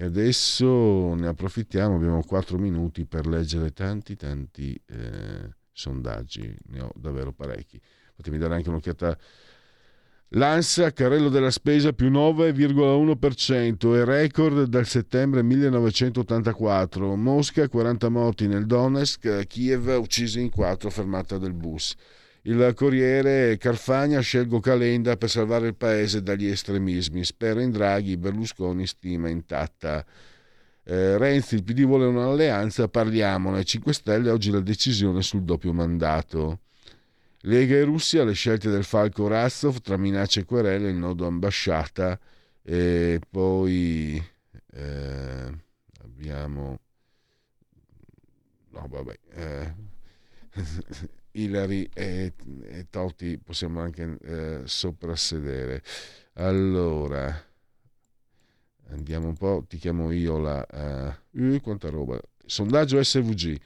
E adesso ne approfittiamo, abbiamo 4 minuti per leggere tanti tanti eh, sondaggi, ne ho davvero parecchi. Fatemi dare anche un'occhiata L'ANSA, carrello della spesa più 9,1% e record dal settembre 1984. Mosca, 40 morti nel Donetsk, Kiev uccisi in 4, fermata del bus. Il Corriere, Carfagna, scelgo Calenda per salvare il paese dagli estremismi. Spera in Draghi, Berlusconi stima intatta. Eh, Renzi, il PD vuole un'alleanza, parliamone. 5 Stelle, oggi la decisione sul doppio mandato. Lega e Russia, le scelte del Falco Razov tra minacce e querele, il nodo ambasciata e poi eh, abbiamo no vabbè eh, Ilari e, e, Totti possiamo anche eh, soprassedere allora andiamo un po' ti chiamo io la uh, quanta roba sondaggio SVG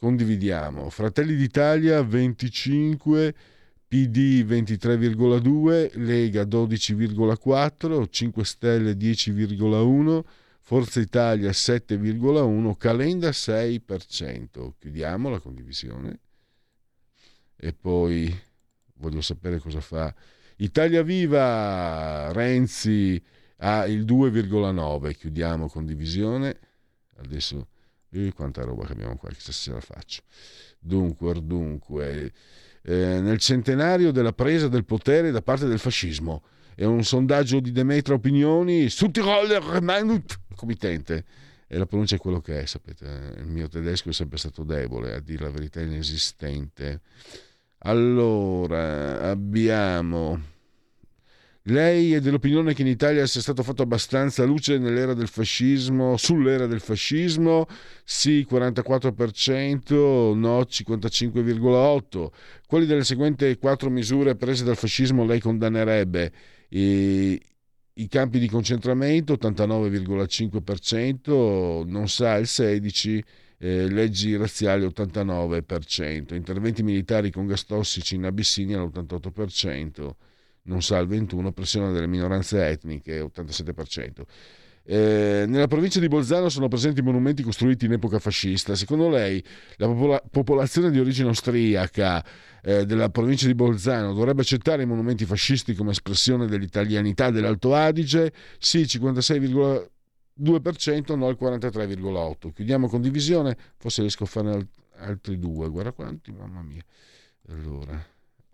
condividiamo. Fratelli d'Italia 25, PD 23,2, Lega 12,4, 5 Stelle 10,1, Forza Italia 7,1, Calenda 6%. Chiudiamo la condivisione e poi voglio sapere cosa fa Italia Viva, Renzi ha il 2,9, chiudiamo condivisione. Adesso e quanta roba che abbiamo qua, chissà se la faccio. Dunque, dunque, eh, nel centenario della presa del potere da parte del fascismo. È un sondaggio di Demetra Opinioni, Südtiroler committente. E la pronuncia è quello che è, sapete. Il mio tedesco è sempre stato debole, a dire la verità inesistente. Allora, abbiamo lei è dell'opinione che in Italia sia stato fatto abbastanza luce nell'era del fascismo, sull'era del fascismo? Sì, 44%, no, 55,8%. Quali delle seguenti quattro misure prese dal fascismo lei condannerebbe? I, i campi di concentramento, 89,5%, non sa il 16%. Eh, leggi razziali 89%, interventi militari con gas tossici in Abissinia l'88%, non sa il 21%, pressione delle minoranze etniche 87%. Eh, nella provincia di Bolzano sono presenti monumenti costruiti in epoca fascista. Secondo lei la popola- popolazione di origine austriaca eh, della provincia di Bolzano dovrebbe accettare i monumenti fascisti come espressione dell'italianità dell'Alto Adige? Sì, 56,2%, no il 43,8%. Chiudiamo condivisione, forse riesco a fare altri due. Guarda quanti, mamma mia. Allora,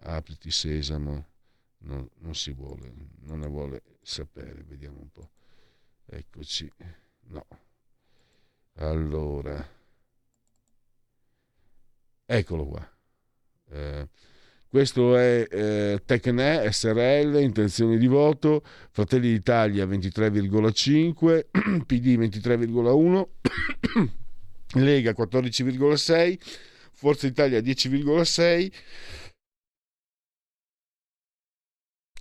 apriti sesamo non, non si vuole, non ne vuole sapere, vediamo un po'. Eccoci, no. Allora, Eccolo qua. Eh, questo è eh, Tecne SRL, intenzioni di voto, Fratelli d'Italia 23,5, PD 23,1, Lega 14,6, Forza Italia 10,6,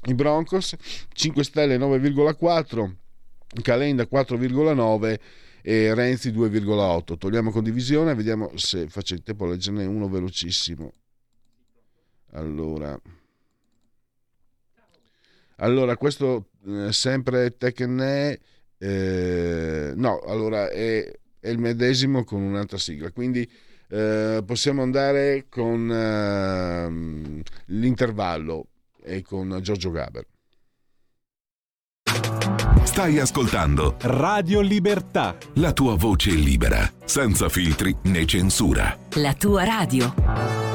i Broncos 5 Stelle 9,4, Calenda 4,9 e Renzi 2,8. Togliamo condivisione, vediamo se faccio il tempo a leggerne uno velocissimo. Allora, allora questo eh, sempre Tecne, eh, no, allora è, è, il medesimo con un'altra sigla, quindi eh, possiamo andare con ehm, l'intervallo e con Giorgio Gaber. Stai ascoltando Radio Libertà. la tua voce libera, senza filtri né censura. La tua radio.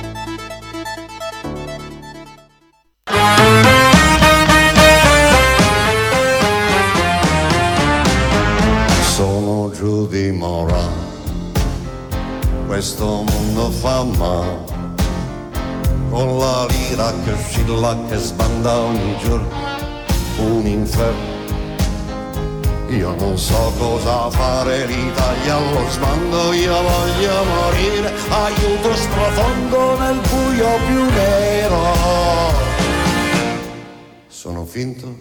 Di mora, questo mondo fa male, con la lira che oscilla che sbanda ogni giorno, un inferno. Io non so cosa fare, l'Italia allo sbando, io voglio morire, aiuto sprofondo nel buio più nero. Sono finto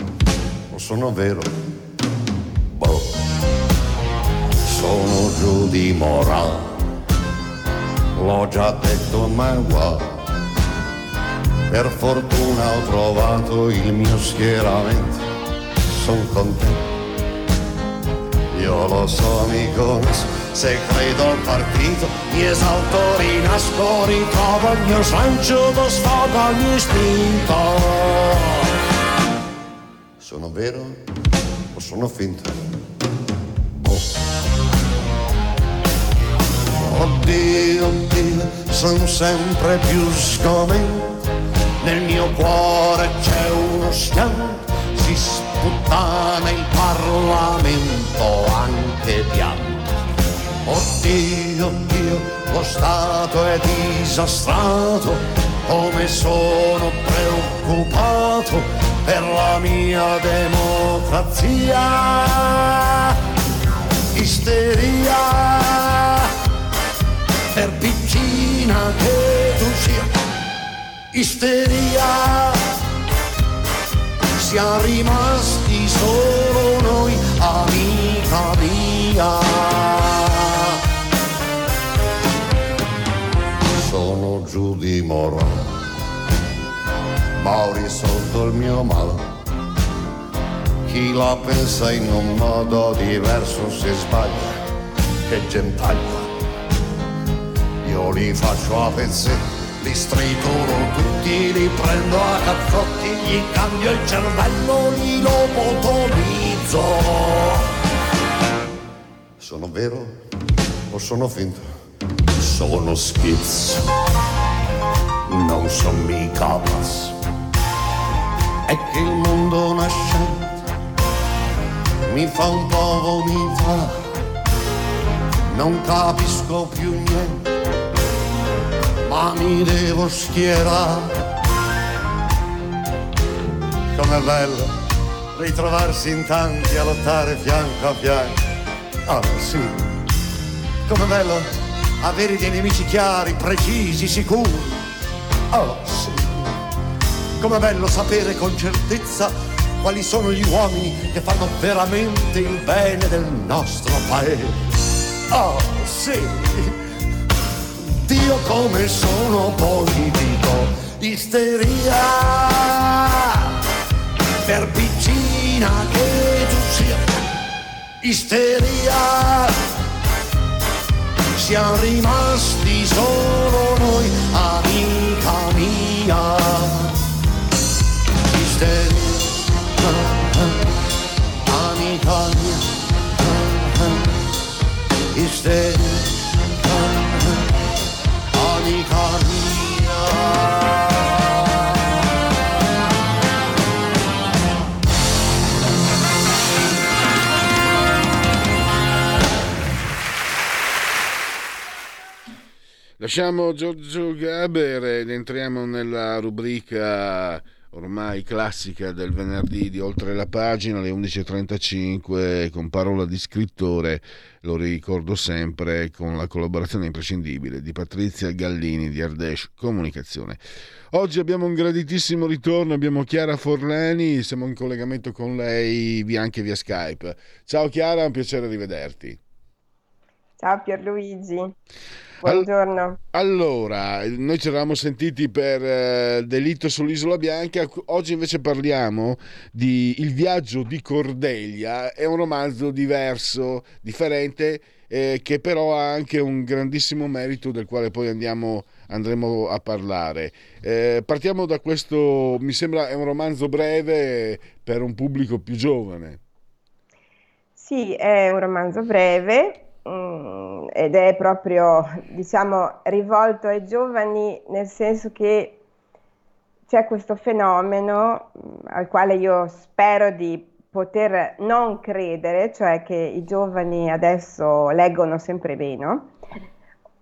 o sono vero? Sono giù di morale, l'ho già detto ma guarda, per fortuna ho trovato il mio schieramento, sono contento, io lo so mi conosco, se credo al partito mi esalto, rinasco, ritrovo il mio slancio, do sfogo ogni istinto. Sono vero o sono finto? Oddio, oddio, sono sempre più sgomento, nel mio cuore c'è uno schianto, si sputtana il Parlamento anche pianto. Oddio, oddio, lo Stato è disastrato, come sono preoccupato per la mia democrazia. Isteria per piccina che tu sia, isteria, siamo rimasti solo noi, amica mia. Sono giù di mora, ma ho risolto il mio male. Chi la pensa in un modo diverso si sbaglia, che gentaglia li faccio a pezzetti, li strituro tutti, li prendo a cazzotti, gli cambio il cervello, li lobotomizzo. Sono vero o sono finto? Sono schizzo, non sono mica pazzo. È che il mondo nascente mi fa un po' vomitare, non capisco più niente ma mi devo schierare. Com'è bello ritrovarsi in tanti a lottare fianco a fianco. Ah sì, com'è bello avere dei nemici chiari, precisi, sicuri. Oh sì, Com'è bello sapere con certezza quali sono gli uomini che fanno veramente il bene del nostro paese. Oh, sì, Dio come sono politico, isteria per piccina che tu sia, isteria siamo rimasti solo noi, amica mia. Isteria, amica mia. Isteria, Lasciamo Giorgio Gaber ed entriamo nella rubrica ormai classica del venerdì di Oltre la pagina, alle 11.35, con parola di scrittore, lo ricordo sempre, con la collaborazione imprescindibile di Patrizia Gallini di Ardesh Comunicazione. Oggi abbiamo un graditissimo ritorno, abbiamo Chiara Forlani, siamo in collegamento con lei anche via Skype. Ciao Chiara, un piacere rivederti. Ciao Pierluigi. Buongiorno. Allora, noi ci eravamo sentiti per eh, Delitto sull'Isola Bianca, oggi invece parliamo di Il viaggio di Cordelia, è un romanzo diverso, differente, eh, che però ha anche un grandissimo merito del quale poi andiamo, andremo a parlare. Eh, partiamo da questo, mi sembra è un romanzo breve per un pubblico più giovane. Sì, è un romanzo breve Mm, ed è proprio, diciamo, rivolto ai giovani nel senso che c'è questo fenomeno mm, al quale io spero di poter non credere, cioè che i giovani adesso leggono sempre meno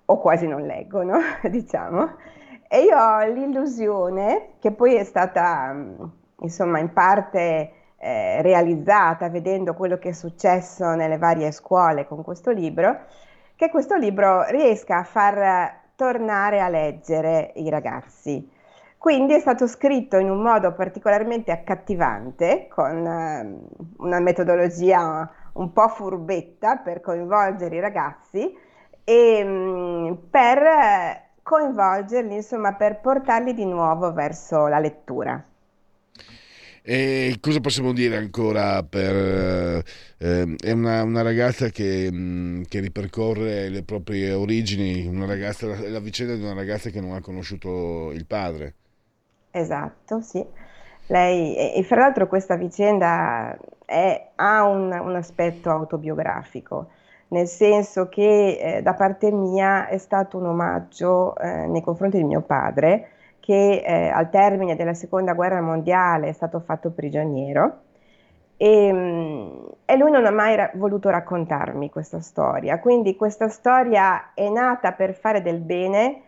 o quasi non leggono, [LAUGHS] diciamo, e io ho l'illusione che poi è stata, mm, insomma, in parte eh, realizzata vedendo quello che è successo nelle varie scuole con questo libro, che questo libro riesca a far tornare a leggere i ragazzi. Quindi è stato scritto in un modo particolarmente accattivante, con eh, una metodologia un po' furbetta per coinvolgere i ragazzi e mh, mm, per coinvolgerli, insomma, per portarli di nuovo verso la lettura. E cosa possiamo dire ancora? Per, eh, è una, una ragazza che, mm, che, ripercorre le proprie origini, una ragazza, la vicenda di una ragazza che non ha conosciuto il padre. Esatto, sì. Lei, e, e fra l'altro questa vicenda è, ha un, un, aspetto autobiografico, nel senso che eh, da parte mia è stato un omaggio eh, nei confronti di mio padre, che eh, al termine della seconda guerra mondiale è stato fatto prigioniero e, mm, e lui non ha mai ra- voluto raccontarmi questa storia. Quindi questa storia è nata per fare del bene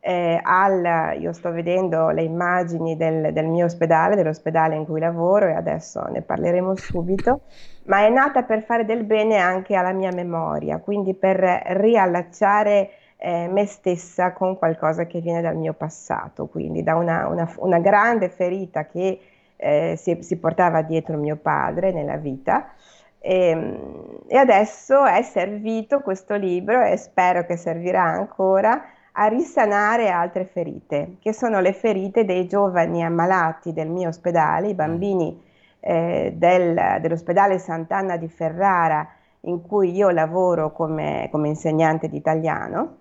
eh, al, io sto vedendo le immagini del, del, mio ospedale, dell'ospedale in cui lavoro e adesso ne parleremo subito, ma è nata per fare del bene anche alla mia memoria, quindi per riallacciare eh, me stessa con qualcosa che viene dal mio passato, quindi da una, una, una grande ferita che eh, si, si, portava dietro mio padre nella vita. E, ehm, e adesso è servito questo libro e spero che servirà ancora a risanare altre ferite, che sono le ferite dei giovani ammalati del mio ospedale, i bambini eh, del, dell'ospedale Sant'Anna di Ferrara, in cui io lavoro come, come insegnante di italiano,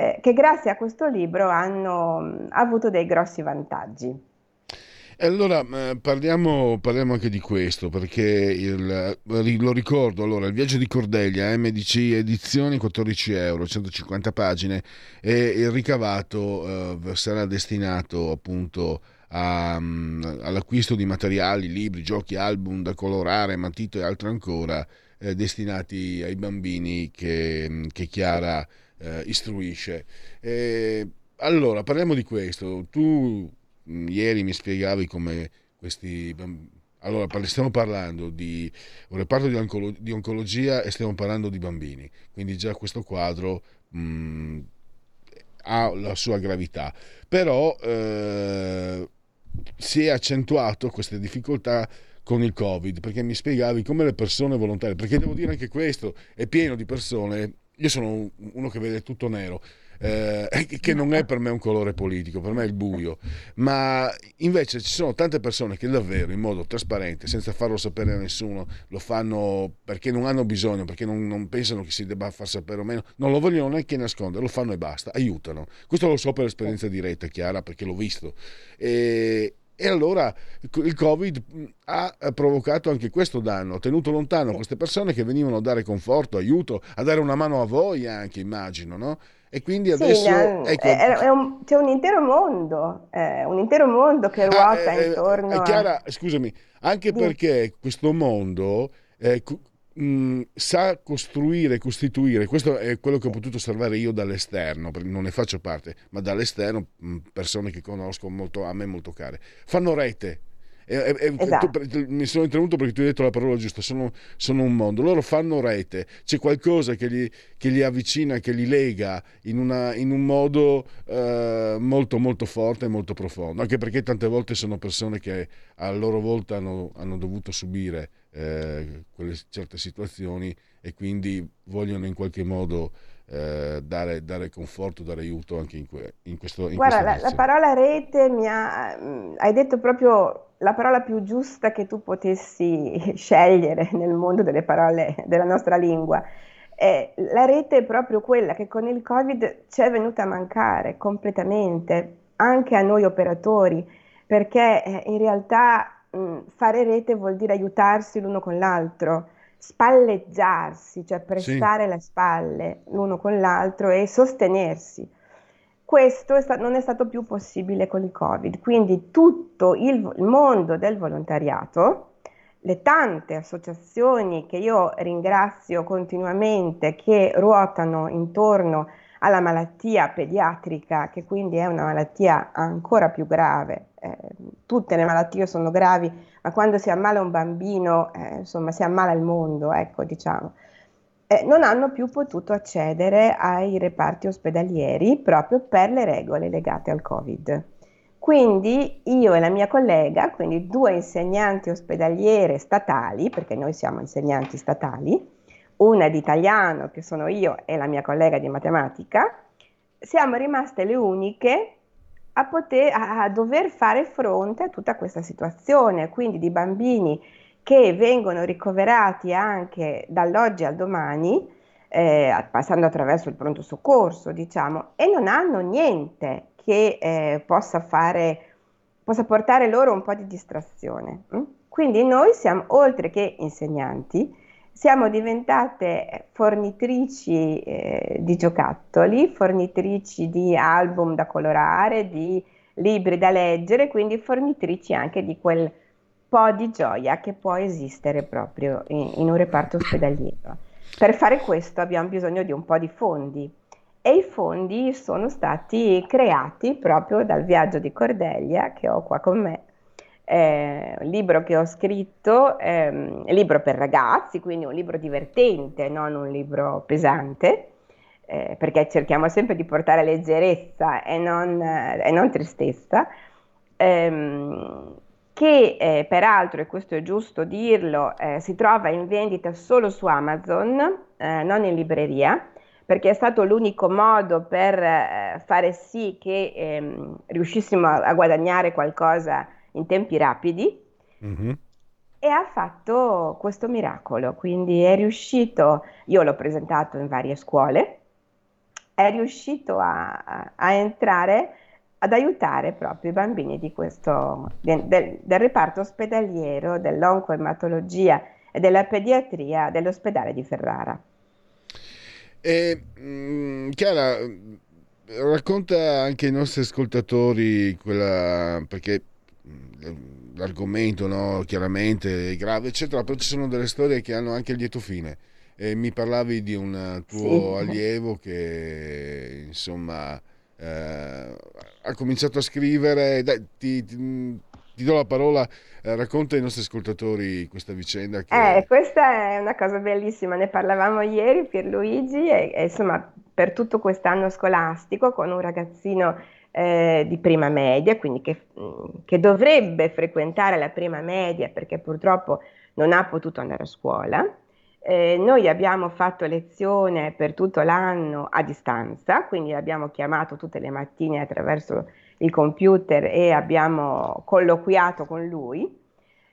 eh, che grazie a questo libro hanno mh, avuto dei grossi vantaggi. Allora eh, parliamo, parliamo, anche di questo, perché il, lo ricordo, allora, il viaggio di Cordelia, MDC edizioni, 14 euro, 150 pagine, e il ricavato eh, sarà destinato appunto a, um, all'acquisto di materiali, libri, giochi, album da colorare, matito e altro ancora, eh, destinati ai bambini che, che Chiara eh, istruisce. E, allora, parliamo di questo. Tu mh, mm, ieri mi spiegavi come questi bambini... Allora, stiamo parlando di un reparto di, oncolo- di, oncologia e stiamo parlando di bambini, quindi già questo quadro mh, mm, ha la sua gravità. Però eh, si è accentuato queste difficoltà con il Covid, perché mi spiegavi come le persone volontarie, perché devo dire anche questo, è pieno di persone, io sono uno che vede tutto nero, eh, che non è per me un colore politico, per me è il buio, ma invece ci sono tante persone che davvero in modo trasparente, senza farlo sapere a nessuno, lo fanno perché non hanno bisogno, perché non, non pensano che si debba far sapere o meno, non lo vogliono neanche nascondere, lo fanno e basta, aiutano. Questo lo so per esperienza diretta, chiara, perché l'ho visto. E, e allora il Covid ha provocato anche questo danno, ha tenuto lontano queste persone che venivano a dare conforto, aiuto, a dare una mano a voi anche, immagino, no? E quindi adesso... Sì, ecco... è, è un, c'è un intero mondo, eh, un intero mondo che ruota ah, eh, intorno è Chiara, a... scusami, anche perché questo mondo eh, mh, sa costruire, costituire, questo è quello che ho potuto osservare io dall'esterno, perché non ne faccio parte, ma dall'esterno, mh, persone che conosco molto, a me molto care, fanno rete e, e, esatto. tu, mi sono interrotto perché tu hai detto la parola giusta, sono, sono un mondo. Loro fanno rete, c'è qualcosa che li, che li avvicina, che li lega in, una, in un modo eh, molto molto forte e molto profondo, anche perché tante volte sono persone che a loro volta hanno, hanno dovuto subire eh, quelle certe situazioni e quindi vogliono in qualche modo eh, dare, dare, conforto, dare aiuto anche in, que, in questo in Guarda, la, la, parola rete mi ha, mm, hai detto proprio la parola più giusta che tu potessi [LAUGHS] scegliere nel mondo delle parole della nostra lingua. Eh, la rete è proprio quella che con il Covid ci è venuta a mancare completamente, anche a noi operatori, perché eh, in realtà mh, fare rete vuol dire aiutarsi l'uno con l'altro, spalleggiarsi, cioè prestare sì. le spalle l'uno con l'altro e sostenersi. Questo è sta- non è stato più possibile con il Covid, quindi tutto il, il mondo del volontariato, le tante associazioni che io ringrazio continuamente che ruotano intorno alla malattia pediatrica, che quindi è una malattia ancora più grave. Eh, tutte le malattie sono gravi, ma quando si ammala un bambino, eh, insomma, si ammala il mondo, ecco, diciamo eh, non hanno più potuto accedere ai reparti ospedalieri proprio per le regole legate al Covid. Quindi io e la mia collega, quindi due insegnanti ospedaliere statali, perché noi siamo insegnanti statali, una di italiano che sono io e la mia collega di matematica, siamo rimaste le uniche a, poter, a, dover fare fronte a tutta questa situazione, quindi di bambini che vengono ricoverati anche dall'oggi al domani, eh, passando attraverso il pronto soccorso, diciamo, e non hanno niente che eh, possa fare, possa portare loro un po' di distrazione. Hm? Quindi noi siamo, oltre che insegnanti, siamo diventate fornitrici eh, di giocattoli, fornitrici di album da colorare, di libri da leggere, quindi fornitrici anche di quel po' di gioia che può esistere proprio in, in un reparto ospedaliero. Per fare questo abbiamo bisogno di un po' di fondi e i fondi sono stati creati proprio dal viaggio di Cordelia che ho qua con me. Eh, un libro che ho scritto, ehm, libro per ragazzi, quindi un libro divertente, non un libro pesante, eh, perché cerchiamo sempre di portare leggerezza e non, eh, e non tristezza. Ehm, che eh, peraltro, e questo è giusto dirlo, eh, si trova in vendita solo su Amazon, eh, non in libreria, perché è stato l'unico modo per fare sì che ehm, riuscissimo a, guadagnare qualcosa in tempi rapidi. Mm-hmm. E ha fatto questo miracolo, quindi è riuscito, io l'ho presentato in varie scuole, è riuscito a, a, entrare ad aiutare proprio i bambini di questo, del, del reparto ospedaliero dell'oncoematologia e della pediatria dell'ospedale di Ferrara. E, mh, mm, Chiara, racconta anche ai nostri ascoltatori quella, perché l'argomento no, chiaramente è grave, eccetera, però ci sono delle storie che hanno anche il lieto fine. E mi parlavi di un tuo sì. allievo che insomma eh, ha cominciato a scrivere. Dai, ti, ti, ti, do la parola, eh, racconta ai nostri ascoltatori questa vicenda. Che... Eh, questa è una cosa bellissima, ne parlavamo ieri Pierluigi e, e insomma per tutto quest'anno scolastico con un ragazzino eh, di prima media, quindi che, mm, che, dovrebbe frequentare la prima media perché purtroppo non ha potuto andare a scuola. Eh, noi abbiamo fatto lezione per tutto l'anno a distanza, quindi l'abbiamo chiamato tutte le mattine attraverso il computer e abbiamo colloquiato con lui.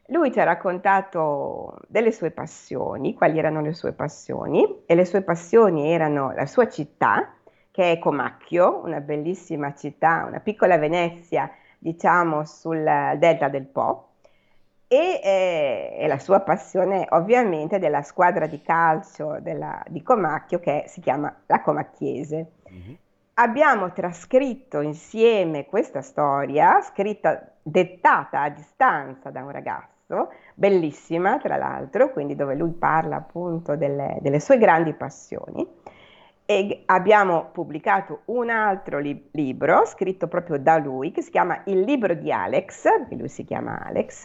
Lui ci ha raccontato delle sue passioni, quali erano le sue passioni, e le sue passioni erano la sua città, che è Comacchio, una bellissima città, una piccola Venezia, diciamo, sul delta del Po, e, eh, e la sua passione ovviamente della squadra di calcio della, di Comacchio che si chiama la Comacchiese. Mm-hmm. Abbiamo trascritto insieme questa storia, scritta, dettata a distanza da un ragazzo, bellissima tra l'altro, quindi dove lui parla appunto delle, delle sue grandi passioni e abbiamo pubblicato un altro li- libro scritto proprio da lui che si chiama Il libro di Alex, che lui si chiama Alex,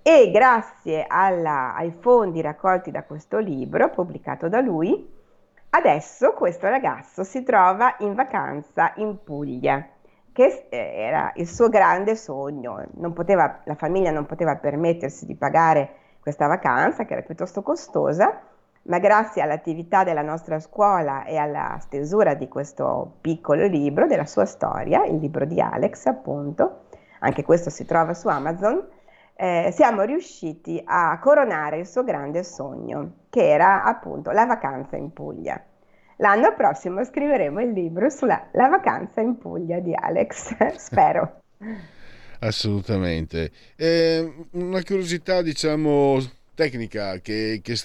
e grazie alla, ai fondi raccolti da questo libro pubblicato da lui, adesso questo ragazzo si trova in vacanza in Puglia, che eh, era il suo grande sogno. Poteva, la famiglia non poteva permettersi di pagare questa vacanza, che era piuttosto costosa, ma grazie all'attività della nostra scuola e alla stesura di questo piccolo libro, della sua storia, il libro di Alex appunto, anche questo si trova su Amazon, eh, siamo riusciti a coronare il suo grande sogno, che era appunto la vacanza in Puglia. L'anno prossimo scriveremo il libro sulla la vacanza in Puglia di Alex, [LAUGHS] spero. Assolutamente. Eh, una curiosità, diciamo, tecnica che, che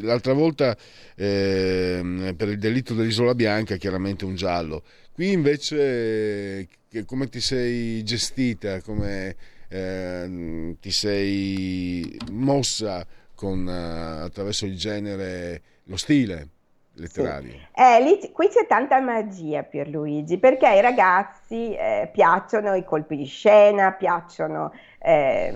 l'altra volta eh, per il delitto dell'Isola Bianca chiaramente un giallo. Qui invece come ti sei gestita come eh, ti sei mossa con, uh, attraverso il genere lo stile letterario. Sì. Eh, lì, qui c'è tanta magia Pierluigi, perché ai ragazzi eh, piacciono i colpi di scena, piacciono eh,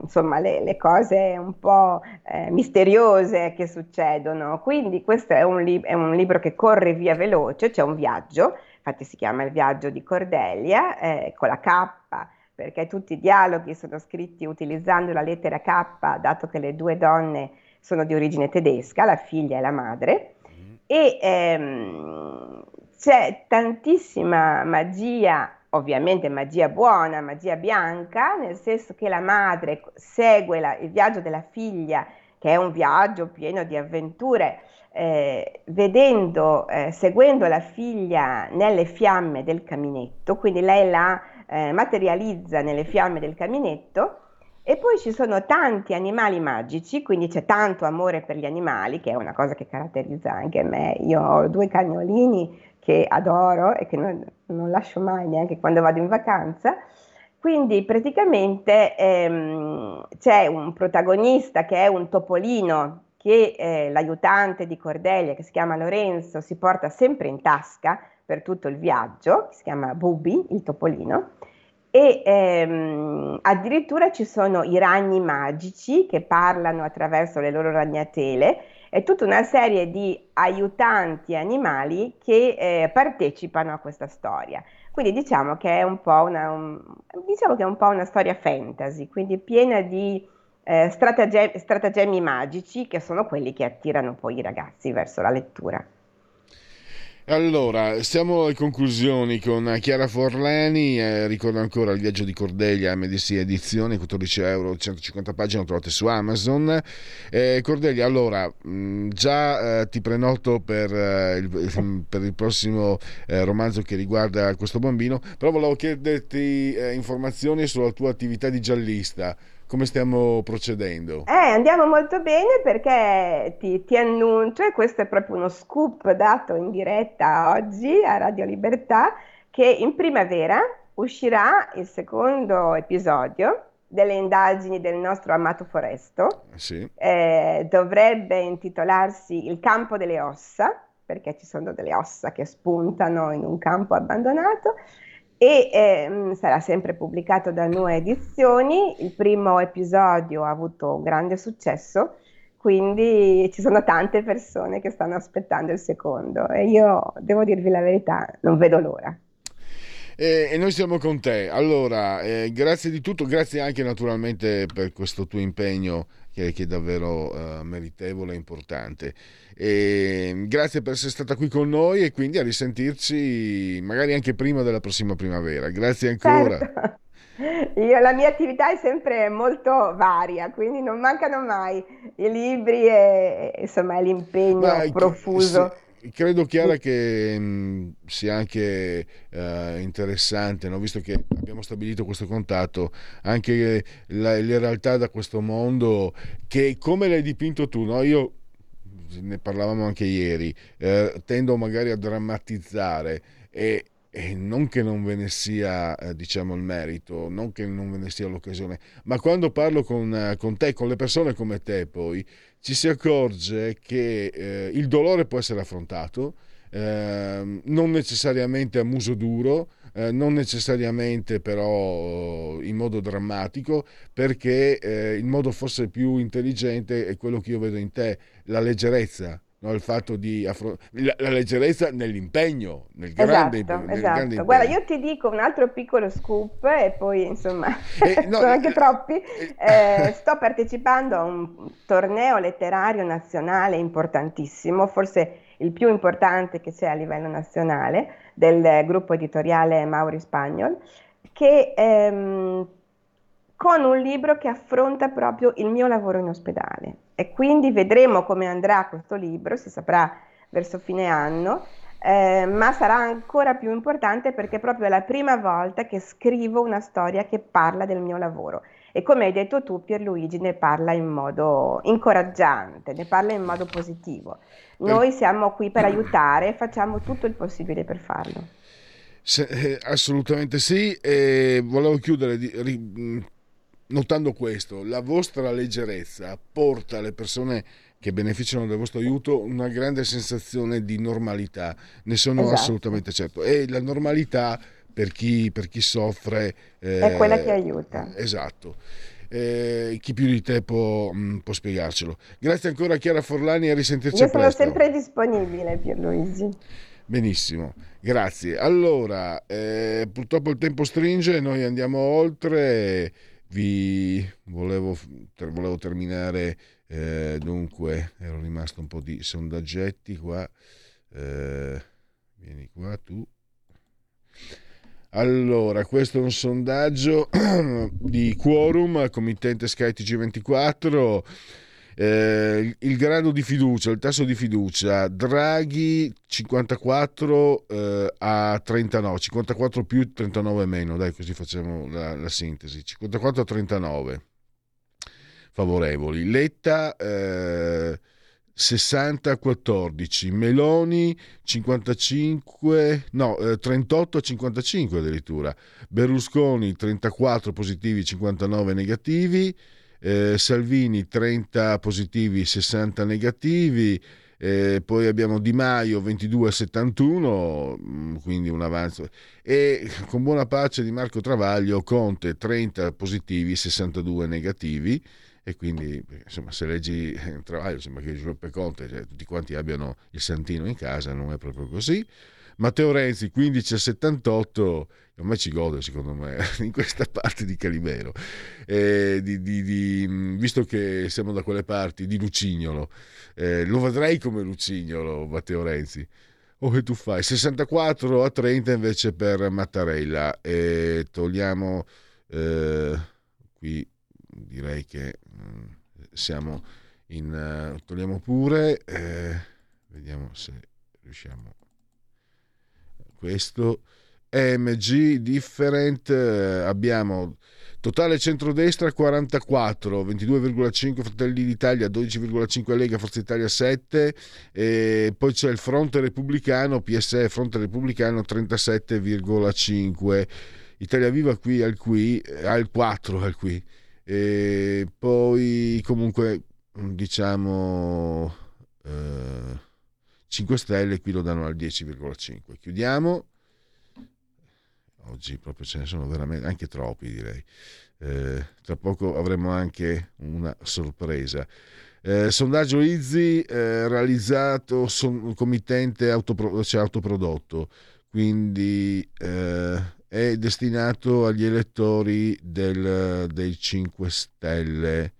insomma le, le, cose un po' eh, misteriose che succedono. Quindi questo è un, lib- è un, libro che corre via veloce, c'è un viaggio, infatti si chiama Il viaggio di Cordelia, eh, con la K perché tutti i dialoghi sono scritti utilizzando la lettera K, dato che le due donne sono di origine tedesca, la figlia e la madre. E ehm, c'è tantissima magia, ovviamente magia buona, magia bianca, nel senso che la madre segue la, il viaggio della figlia, che è un viaggio pieno di avventure, eh, vedendo, eh, seguendo la figlia nelle fiamme del caminetto, quindi lei la eh, materializza nelle fiamme del caminetto e poi ci sono tanti animali magici, quindi c'è tanto amore per gli animali, che è una cosa che caratterizza anche me. Io ho due cagnolini che adoro e che non, non lascio mai neanche quando vado in vacanza. Quindi praticamente ehm, c'è un protagonista che è un topolino che eh, l'aiutante di Cordelia, che si chiama Lorenzo, si porta sempre in tasca per tutto il viaggio, si chiama Bubi, il topolino, e ehm, addirittura ci sono i ragni magici che parlano attraverso le loro ragnatele e tutta una serie di aiutanti animali che eh, partecipano a questa storia. Quindi diciamo che è un po' una, un, diciamo un po' una storia fantasy, quindi piena di eh, stratagem- stratagemmi magici che sono quelli che attirano poi i ragazzi verso la lettura. Allora, siamo alle conclusioni con Chiara Forlani, eh, ricordo ancora il viaggio di Cordelia, MDC Edizione, 14 euro, 150 pagine, lo trovate su Amazon. Eh, Cordelia, allora, mh, mm, già eh, ti prenoto per, eh, il, per, il, prossimo eh, romanzo che riguarda questo bambino, però volevo chiederti eh, informazioni sulla tua attività di giallista come stiamo procedendo? Eh, andiamo molto bene perché ti, ti, annuncio, e questo è proprio uno scoop dato in diretta oggi a Radio Libertà, che in primavera uscirà il secondo episodio delle indagini del nostro amato Foresto. Sì. Eh, dovrebbe intitolarsi Il campo delle ossa, perché ci sono delle ossa che spuntano in un campo abbandonato e eh, sarà sempre pubblicato da Nuove Edizioni. Il primo episodio ha avuto un grande successo, quindi ci sono tante persone che stanno aspettando il secondo e io devo dirvi la verità, non vedo l'ora. E, e noi siamo con te. Allora, eh, grazie di tutto, grazie anche naturalmente per questo tuo impegno che, che è davvero uh, meritevole e importante. E grazie per essere stata qui con noi e quindi a risentirci magari anche prima della prossima primavera. Grazie ancora. Certo. Io, la mia attività è sempre molto varia, quindi non mancano mai i libri e, e insomma l'impegno Ma, profuso. Sì credo Chiara che mh, sia anche uh, interessante, no? visto che abbiamo stabilito questo contatto, anche la, le realtà da questo mondo che come l'hai dipinto tu, no? io ne parlavamo anche ieri, eh, tendo magari a drammatizzare e, e non che non ve ne sia eh, diciamo il merito, non che non ve ne sia l'occasione, ma quando parlo con, eh, con te, con le persone come te poi, ci si accorge che eh, il dolore può essere affrontato, eh, non necessariamente a muso duro, eh, non necessariamente però in modo drammatico, perché eh, il modo forse più intelligente è quello che io vedo in te, la leggerezza, no? il fatto di affrontare la, la, leggerezza nell'impegno, nel grande, esatto, nel esatto. grande impegno. Guarda, io ti dico un altro piccolo scoop e poi insomma Eh, [LAUGHS] no, sono anche eh, troppi. Eh, sto partecipando a un torneo letterario nazionale importantissimo, forse il più importante che c'è a livello nazionale, del gruppo editoriale Mauri Spagnol, che ehm, con un libro che affronta proprio il mio lavoro in ospedale e quindi vedremo come andrà questo libro, si saprà verso fine anno, eh, ma sarà ancora più importante perché proprio è la prima volta che scrivo una storia che parla del mio lavoro e come hai detto tu Pierluigi ne parla in modo incoraggiante, ne parla in modo positivo. Noi siamo qui per aiutare e facciamo tutto il possibile per farlo. Se, eh, assolutamente sì, e volevo chiudere di, ri, notando questo, la vostra leggerezza porta alle persone che beneficiano del vostro aiuto una grande sensazione di normalità, ne sono Esatto. assolutamente certo. E la normalità per chi, per chi soffre... eh, È quella che aiuta. Esatto. Eh, chi più di te può, mh, può spiegarcelo. Grazie ancora a Chiara Forlani e a risentirci Io sono sempre disponibile Pierluigi. Benissimo, grazie. Allora, eh, purtroppo il tempo stringe, noi andiamo oltre. Vi volevo, ter- volevo terminare, eh, dunque, ero rimasto un po' di sondaggetti qua. Eh, vieni qua tu. Allora, questo è un sondaggio [CLEARS THROAT] di Quorum, committente Sky TG24. Eh, il grado di fiducia, il tasso di fiducia, Draghi 54 eh, a 39, 54 più 39 meno, dai così facciamo la, la sintesi, 54 a 39 favorevoli, Letta eh, 60 a 14, Meloni 55, no, eh, 38 a 55 addirittura, Berlusconi 34 positivi, 59 negativi, eh, Salvini 30 positivi, 60 negativi, eh, poi abbiamo Di Maio 22 a 71, mm, quindi un avanzo, e con buona pace di Marco Travaglio Conte 30 positivi, 62 negativi, e quindi insomma se leggi eh, Travaglio sembra che Giuseppe Conte cioè, tutti quanti abbiano il santino in casa non è proprio così Matteo Renzi 15 a 78 a me ci gode secondo me [LAUGHS] in questa parte di Calimero. Eh, di, di, di, visto che siamo da quelle parti di Lucignolo. Eh, lo vedrei come Lucignolo Matteo Renzi. O che tu fai? 64 a 30 invece per Mattarella. E togliamo eh, qui direi che siamo in uh, togliamo pure eh, vediamo se riusciamo questo MG different eh, abbiamo totale centrodestra 44 22,5 Fratelli d'Italia 12,5 Lega Forza Italia 7 e poi c'è il fronte repubblicano PSE fronte repubblicano 37,5 Italia Viva qui al qui al 4 al qui. E poi comunque diciamo eh, 5 stelle qui lo danno al 10,5 chiudiamo. Oggi proprio ce ne sono veramente anche troppi direi. Eh, tra poco avremo anche una sorpresa. Eh, sondaggio Izzi eh, realizzato son, committente autopro- cioè autoprodotto. Quindi eh, è destinato agli elettori del, dei 5 Stelle.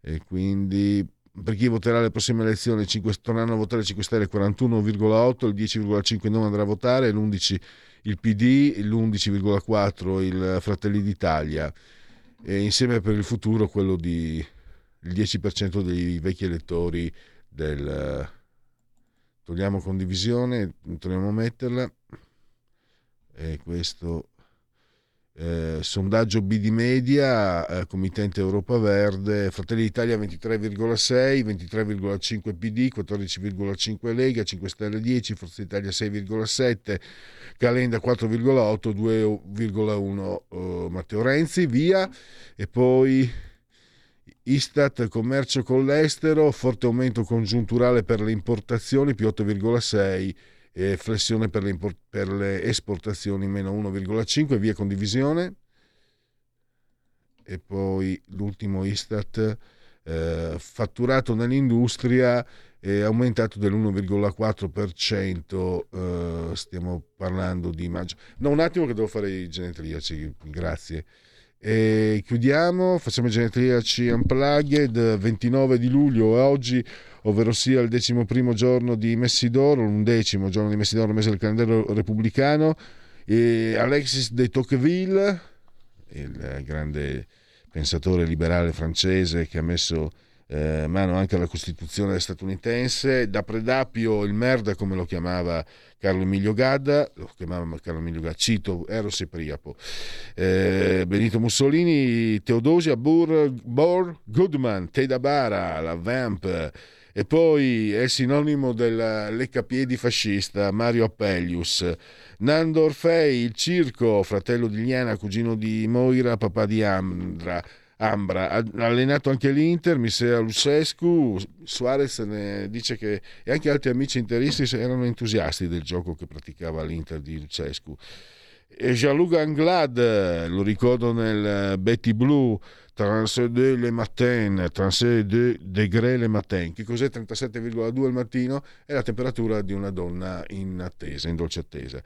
E quindi per chi voterà alle prossime elezioni 5, torneranno a votare 5 Stelle 41,8, il 10,5 non andrà a votare, l'11 il PD, l'11,4 il Fratelli d'Italia. E insieme per il futuro quello di il 10% dei vecchi elettori del togliamo condivisione, torniamo a metterla. E questo eh, sondaggio BD Media, eh, committente Europa Verde, Fratelli d'Italia 23,6, 23,5 PD, 14,5 Lega, 5 Stelle 10, Forza Italia 6,7, Calenda 4,8, 2,1 uh, Matteo Renzi, via, e poi Istat commercio con l'estero, forte aumento congiunturale per le importazioni più 8,6 e flessione per le, per le esportazioni meno 1,5 via condivisione. E poi l'ultimo Istat eh, fatturato nell'industria è aumentato dell'1,4% eh, stiamo parlando di maggio. No un attimo che devo fare i genetriaci grazie e chiudiamo facciamo i genetriaci unplugged 29 di luglio e oggi ovvero sia il decimo primo giorno di Messidoro, l'undecimo giorno di Messidoro, mese del calendario repubblicano, e Alexis de Tocqueville, il grande pensatore liberale francese che ha messo eh, mano anche alla Costituzione statunitense, da Predapio il merda come lo chiamava Carlo Emilio Gadda, lo chiamava Carlo Emilio Gadda, cito Eros e Priapo, eh, Benito Mussolini, Teodosia Bur, Bor Goodman, Teda Bara, la Vamp, e poi è sinonimo del leccapiedi fascista Mario Appelius, Nando Orfei, il circo, fratello di Liana, cugino di Moira, papà di Ambra, Ambra. Ha allenato anche l'Inter, Misea Lucescu, Suarez ne dice che e anche altri amici interisti erano entusiasti del gioco che praticava l'Inter di Lucescu. E Jean-Luc Anglade, lo ricordo nel Betty Blue, 37 le matin, 37 degré le matin. Che cos'è 37,2 al mattino? È la temperatura di una donna in attesa, in dolce attesa.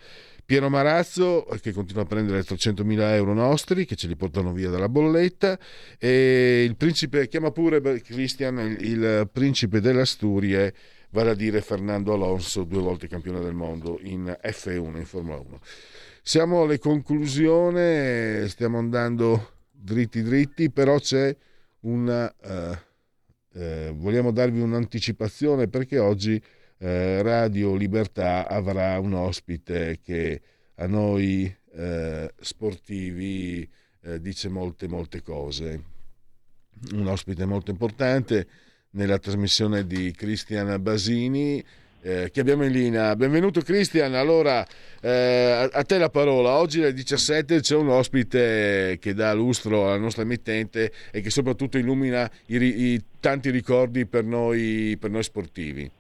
Piero Marazzo, che continua a prendere 300.000 euro nostri, che ce li portano via dalla bolletta, e il principe, chiama pure Christian, il, il principe dell'Asturie, vale a dire Fernando Alonso, due volte campione del mondo in F1, in Formula 1. Siamo alle conclusioni, stiamo andando dritti dritti, però c'è una... Eh, eh, vogliamo darvi un'anticipazione perché oggi eh, Radio Libertà avrà un ospite che a noi eh, sportivi eh, dice molte molte cose. Un ospite molto importante nella trasmissione di Cristian Basini eh, che abbiamo in linea. Benvenuto Cristian, allora eh, a te la parola. Oggi alle 17 c'è un ospite che dà lustro alla nostra emittente e che soprattutto illumina i, i tanti ricordi per noi, per noi sportivi.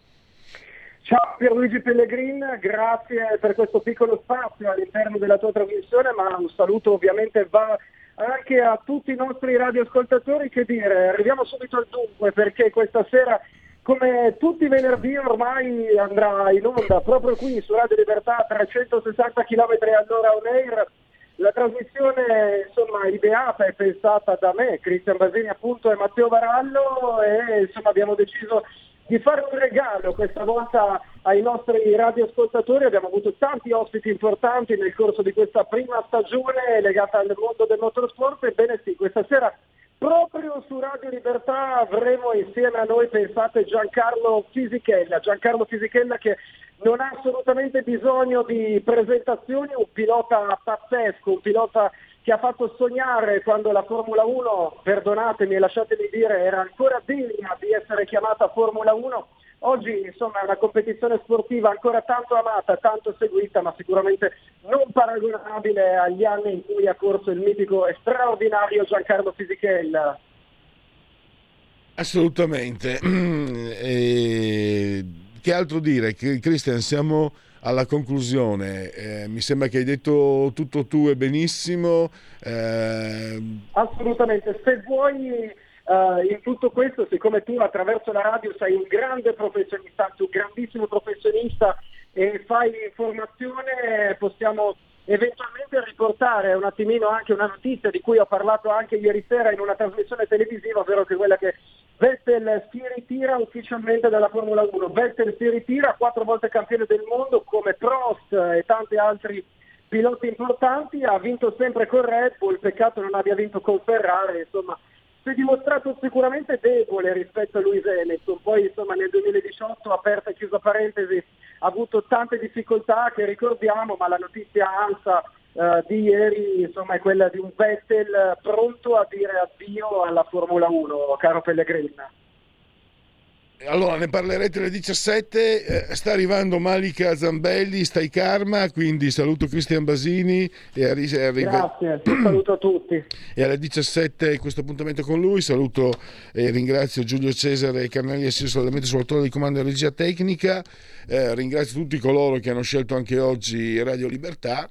Ciao Pierluigi Pellegrin, grazie per questo piccolo spazio all'interno della tua trasmissione, ma un saluto ovviamente va anche a tutti i nostri radioascoltatori che dire, arriviamo subito al dunque perché questa sera come tutti i venerdì ormai andrà in onda proprio qui su Radio Libertà a 360 km all'ora on air. La trasmissione insomma ideata e pensata da me, Cristian Basini appunto e Matteo Varallo e insomma abbiamo deciso di fare un regalo questa volta ai nostri radioascoltatori. Abbiamo avuto tanti ospiti importanti nel corso di questa prima stagione legata al mondo del motorsport. Ebbene sì, questa sera Proprio su Radio Libertà avremo insieme a noi, pensate, Giancarlo Fisichella. Giancarlo Fisichella che non ha assolutamente bisogno di presentazioni, un pilota pazzesco, un pilota che ha fatto sognare quando la Formula 1, perdonatemi e lasciatemi dire, era ancora degna di essere chiamata Formula 1 Oggi insomma è una competizione sportiva ancora tanto amata, tanto seguita, ma sicuramente non paragonabile agli anni in cui ha corso il mitico e straordinario Giancarlo Fisichella. Assolutamente. [CLEARS THROAT] E... Che altro dire? Cristian, siamo alla conclusione. Eh, mi sembra che hai detto tutto tu e benissimo. Eh... Assolutamente. Se vuoi Uh, in tutto questo, siccome tu attraverso la radio sei un grande professionista, un grandissimo professionista e fai informazione, possiamo eventualmente riportare un attimino anche una notizia di cui ho parlato anche ieri sera in una trasmissione televisiva, ovvero che quella che Vettel si ritira ufficialmente dalla Formula 1. Vettel si ritira, quattro volte campione del mondo come Prost e tanti altri piloti importanti, ha vinto sempre con Red Bull, peccato non abbia vinto con Ferrari, insomma si è dimostrato sicuramente debole rispetto a Lewis Hamilton, poi insomma nel 2018, aperta e chiusa parentesi, ha avuto tante difficoltà che ricordiamo, ma la notizia ANSA eh, di ieri insomma, è quella di un Vettel pronto a dire addio alla Formula 1, caro Pellegrini. Allora, ne parlerete alle 17, eh, sta arrivando Malika Zambelli, stai karma, quindi saluto Cristian Basini e arriva... Grazie, saluto a tutti. E alle 17 questo appuntamento con lui, saluto e ringrazio Giulio Cesare e Carnelli assiso solamente sull'autore di comando e regia tecnica, eh, ringrazio tutti coloro che hanno scelto anche oggi Radio Libertà.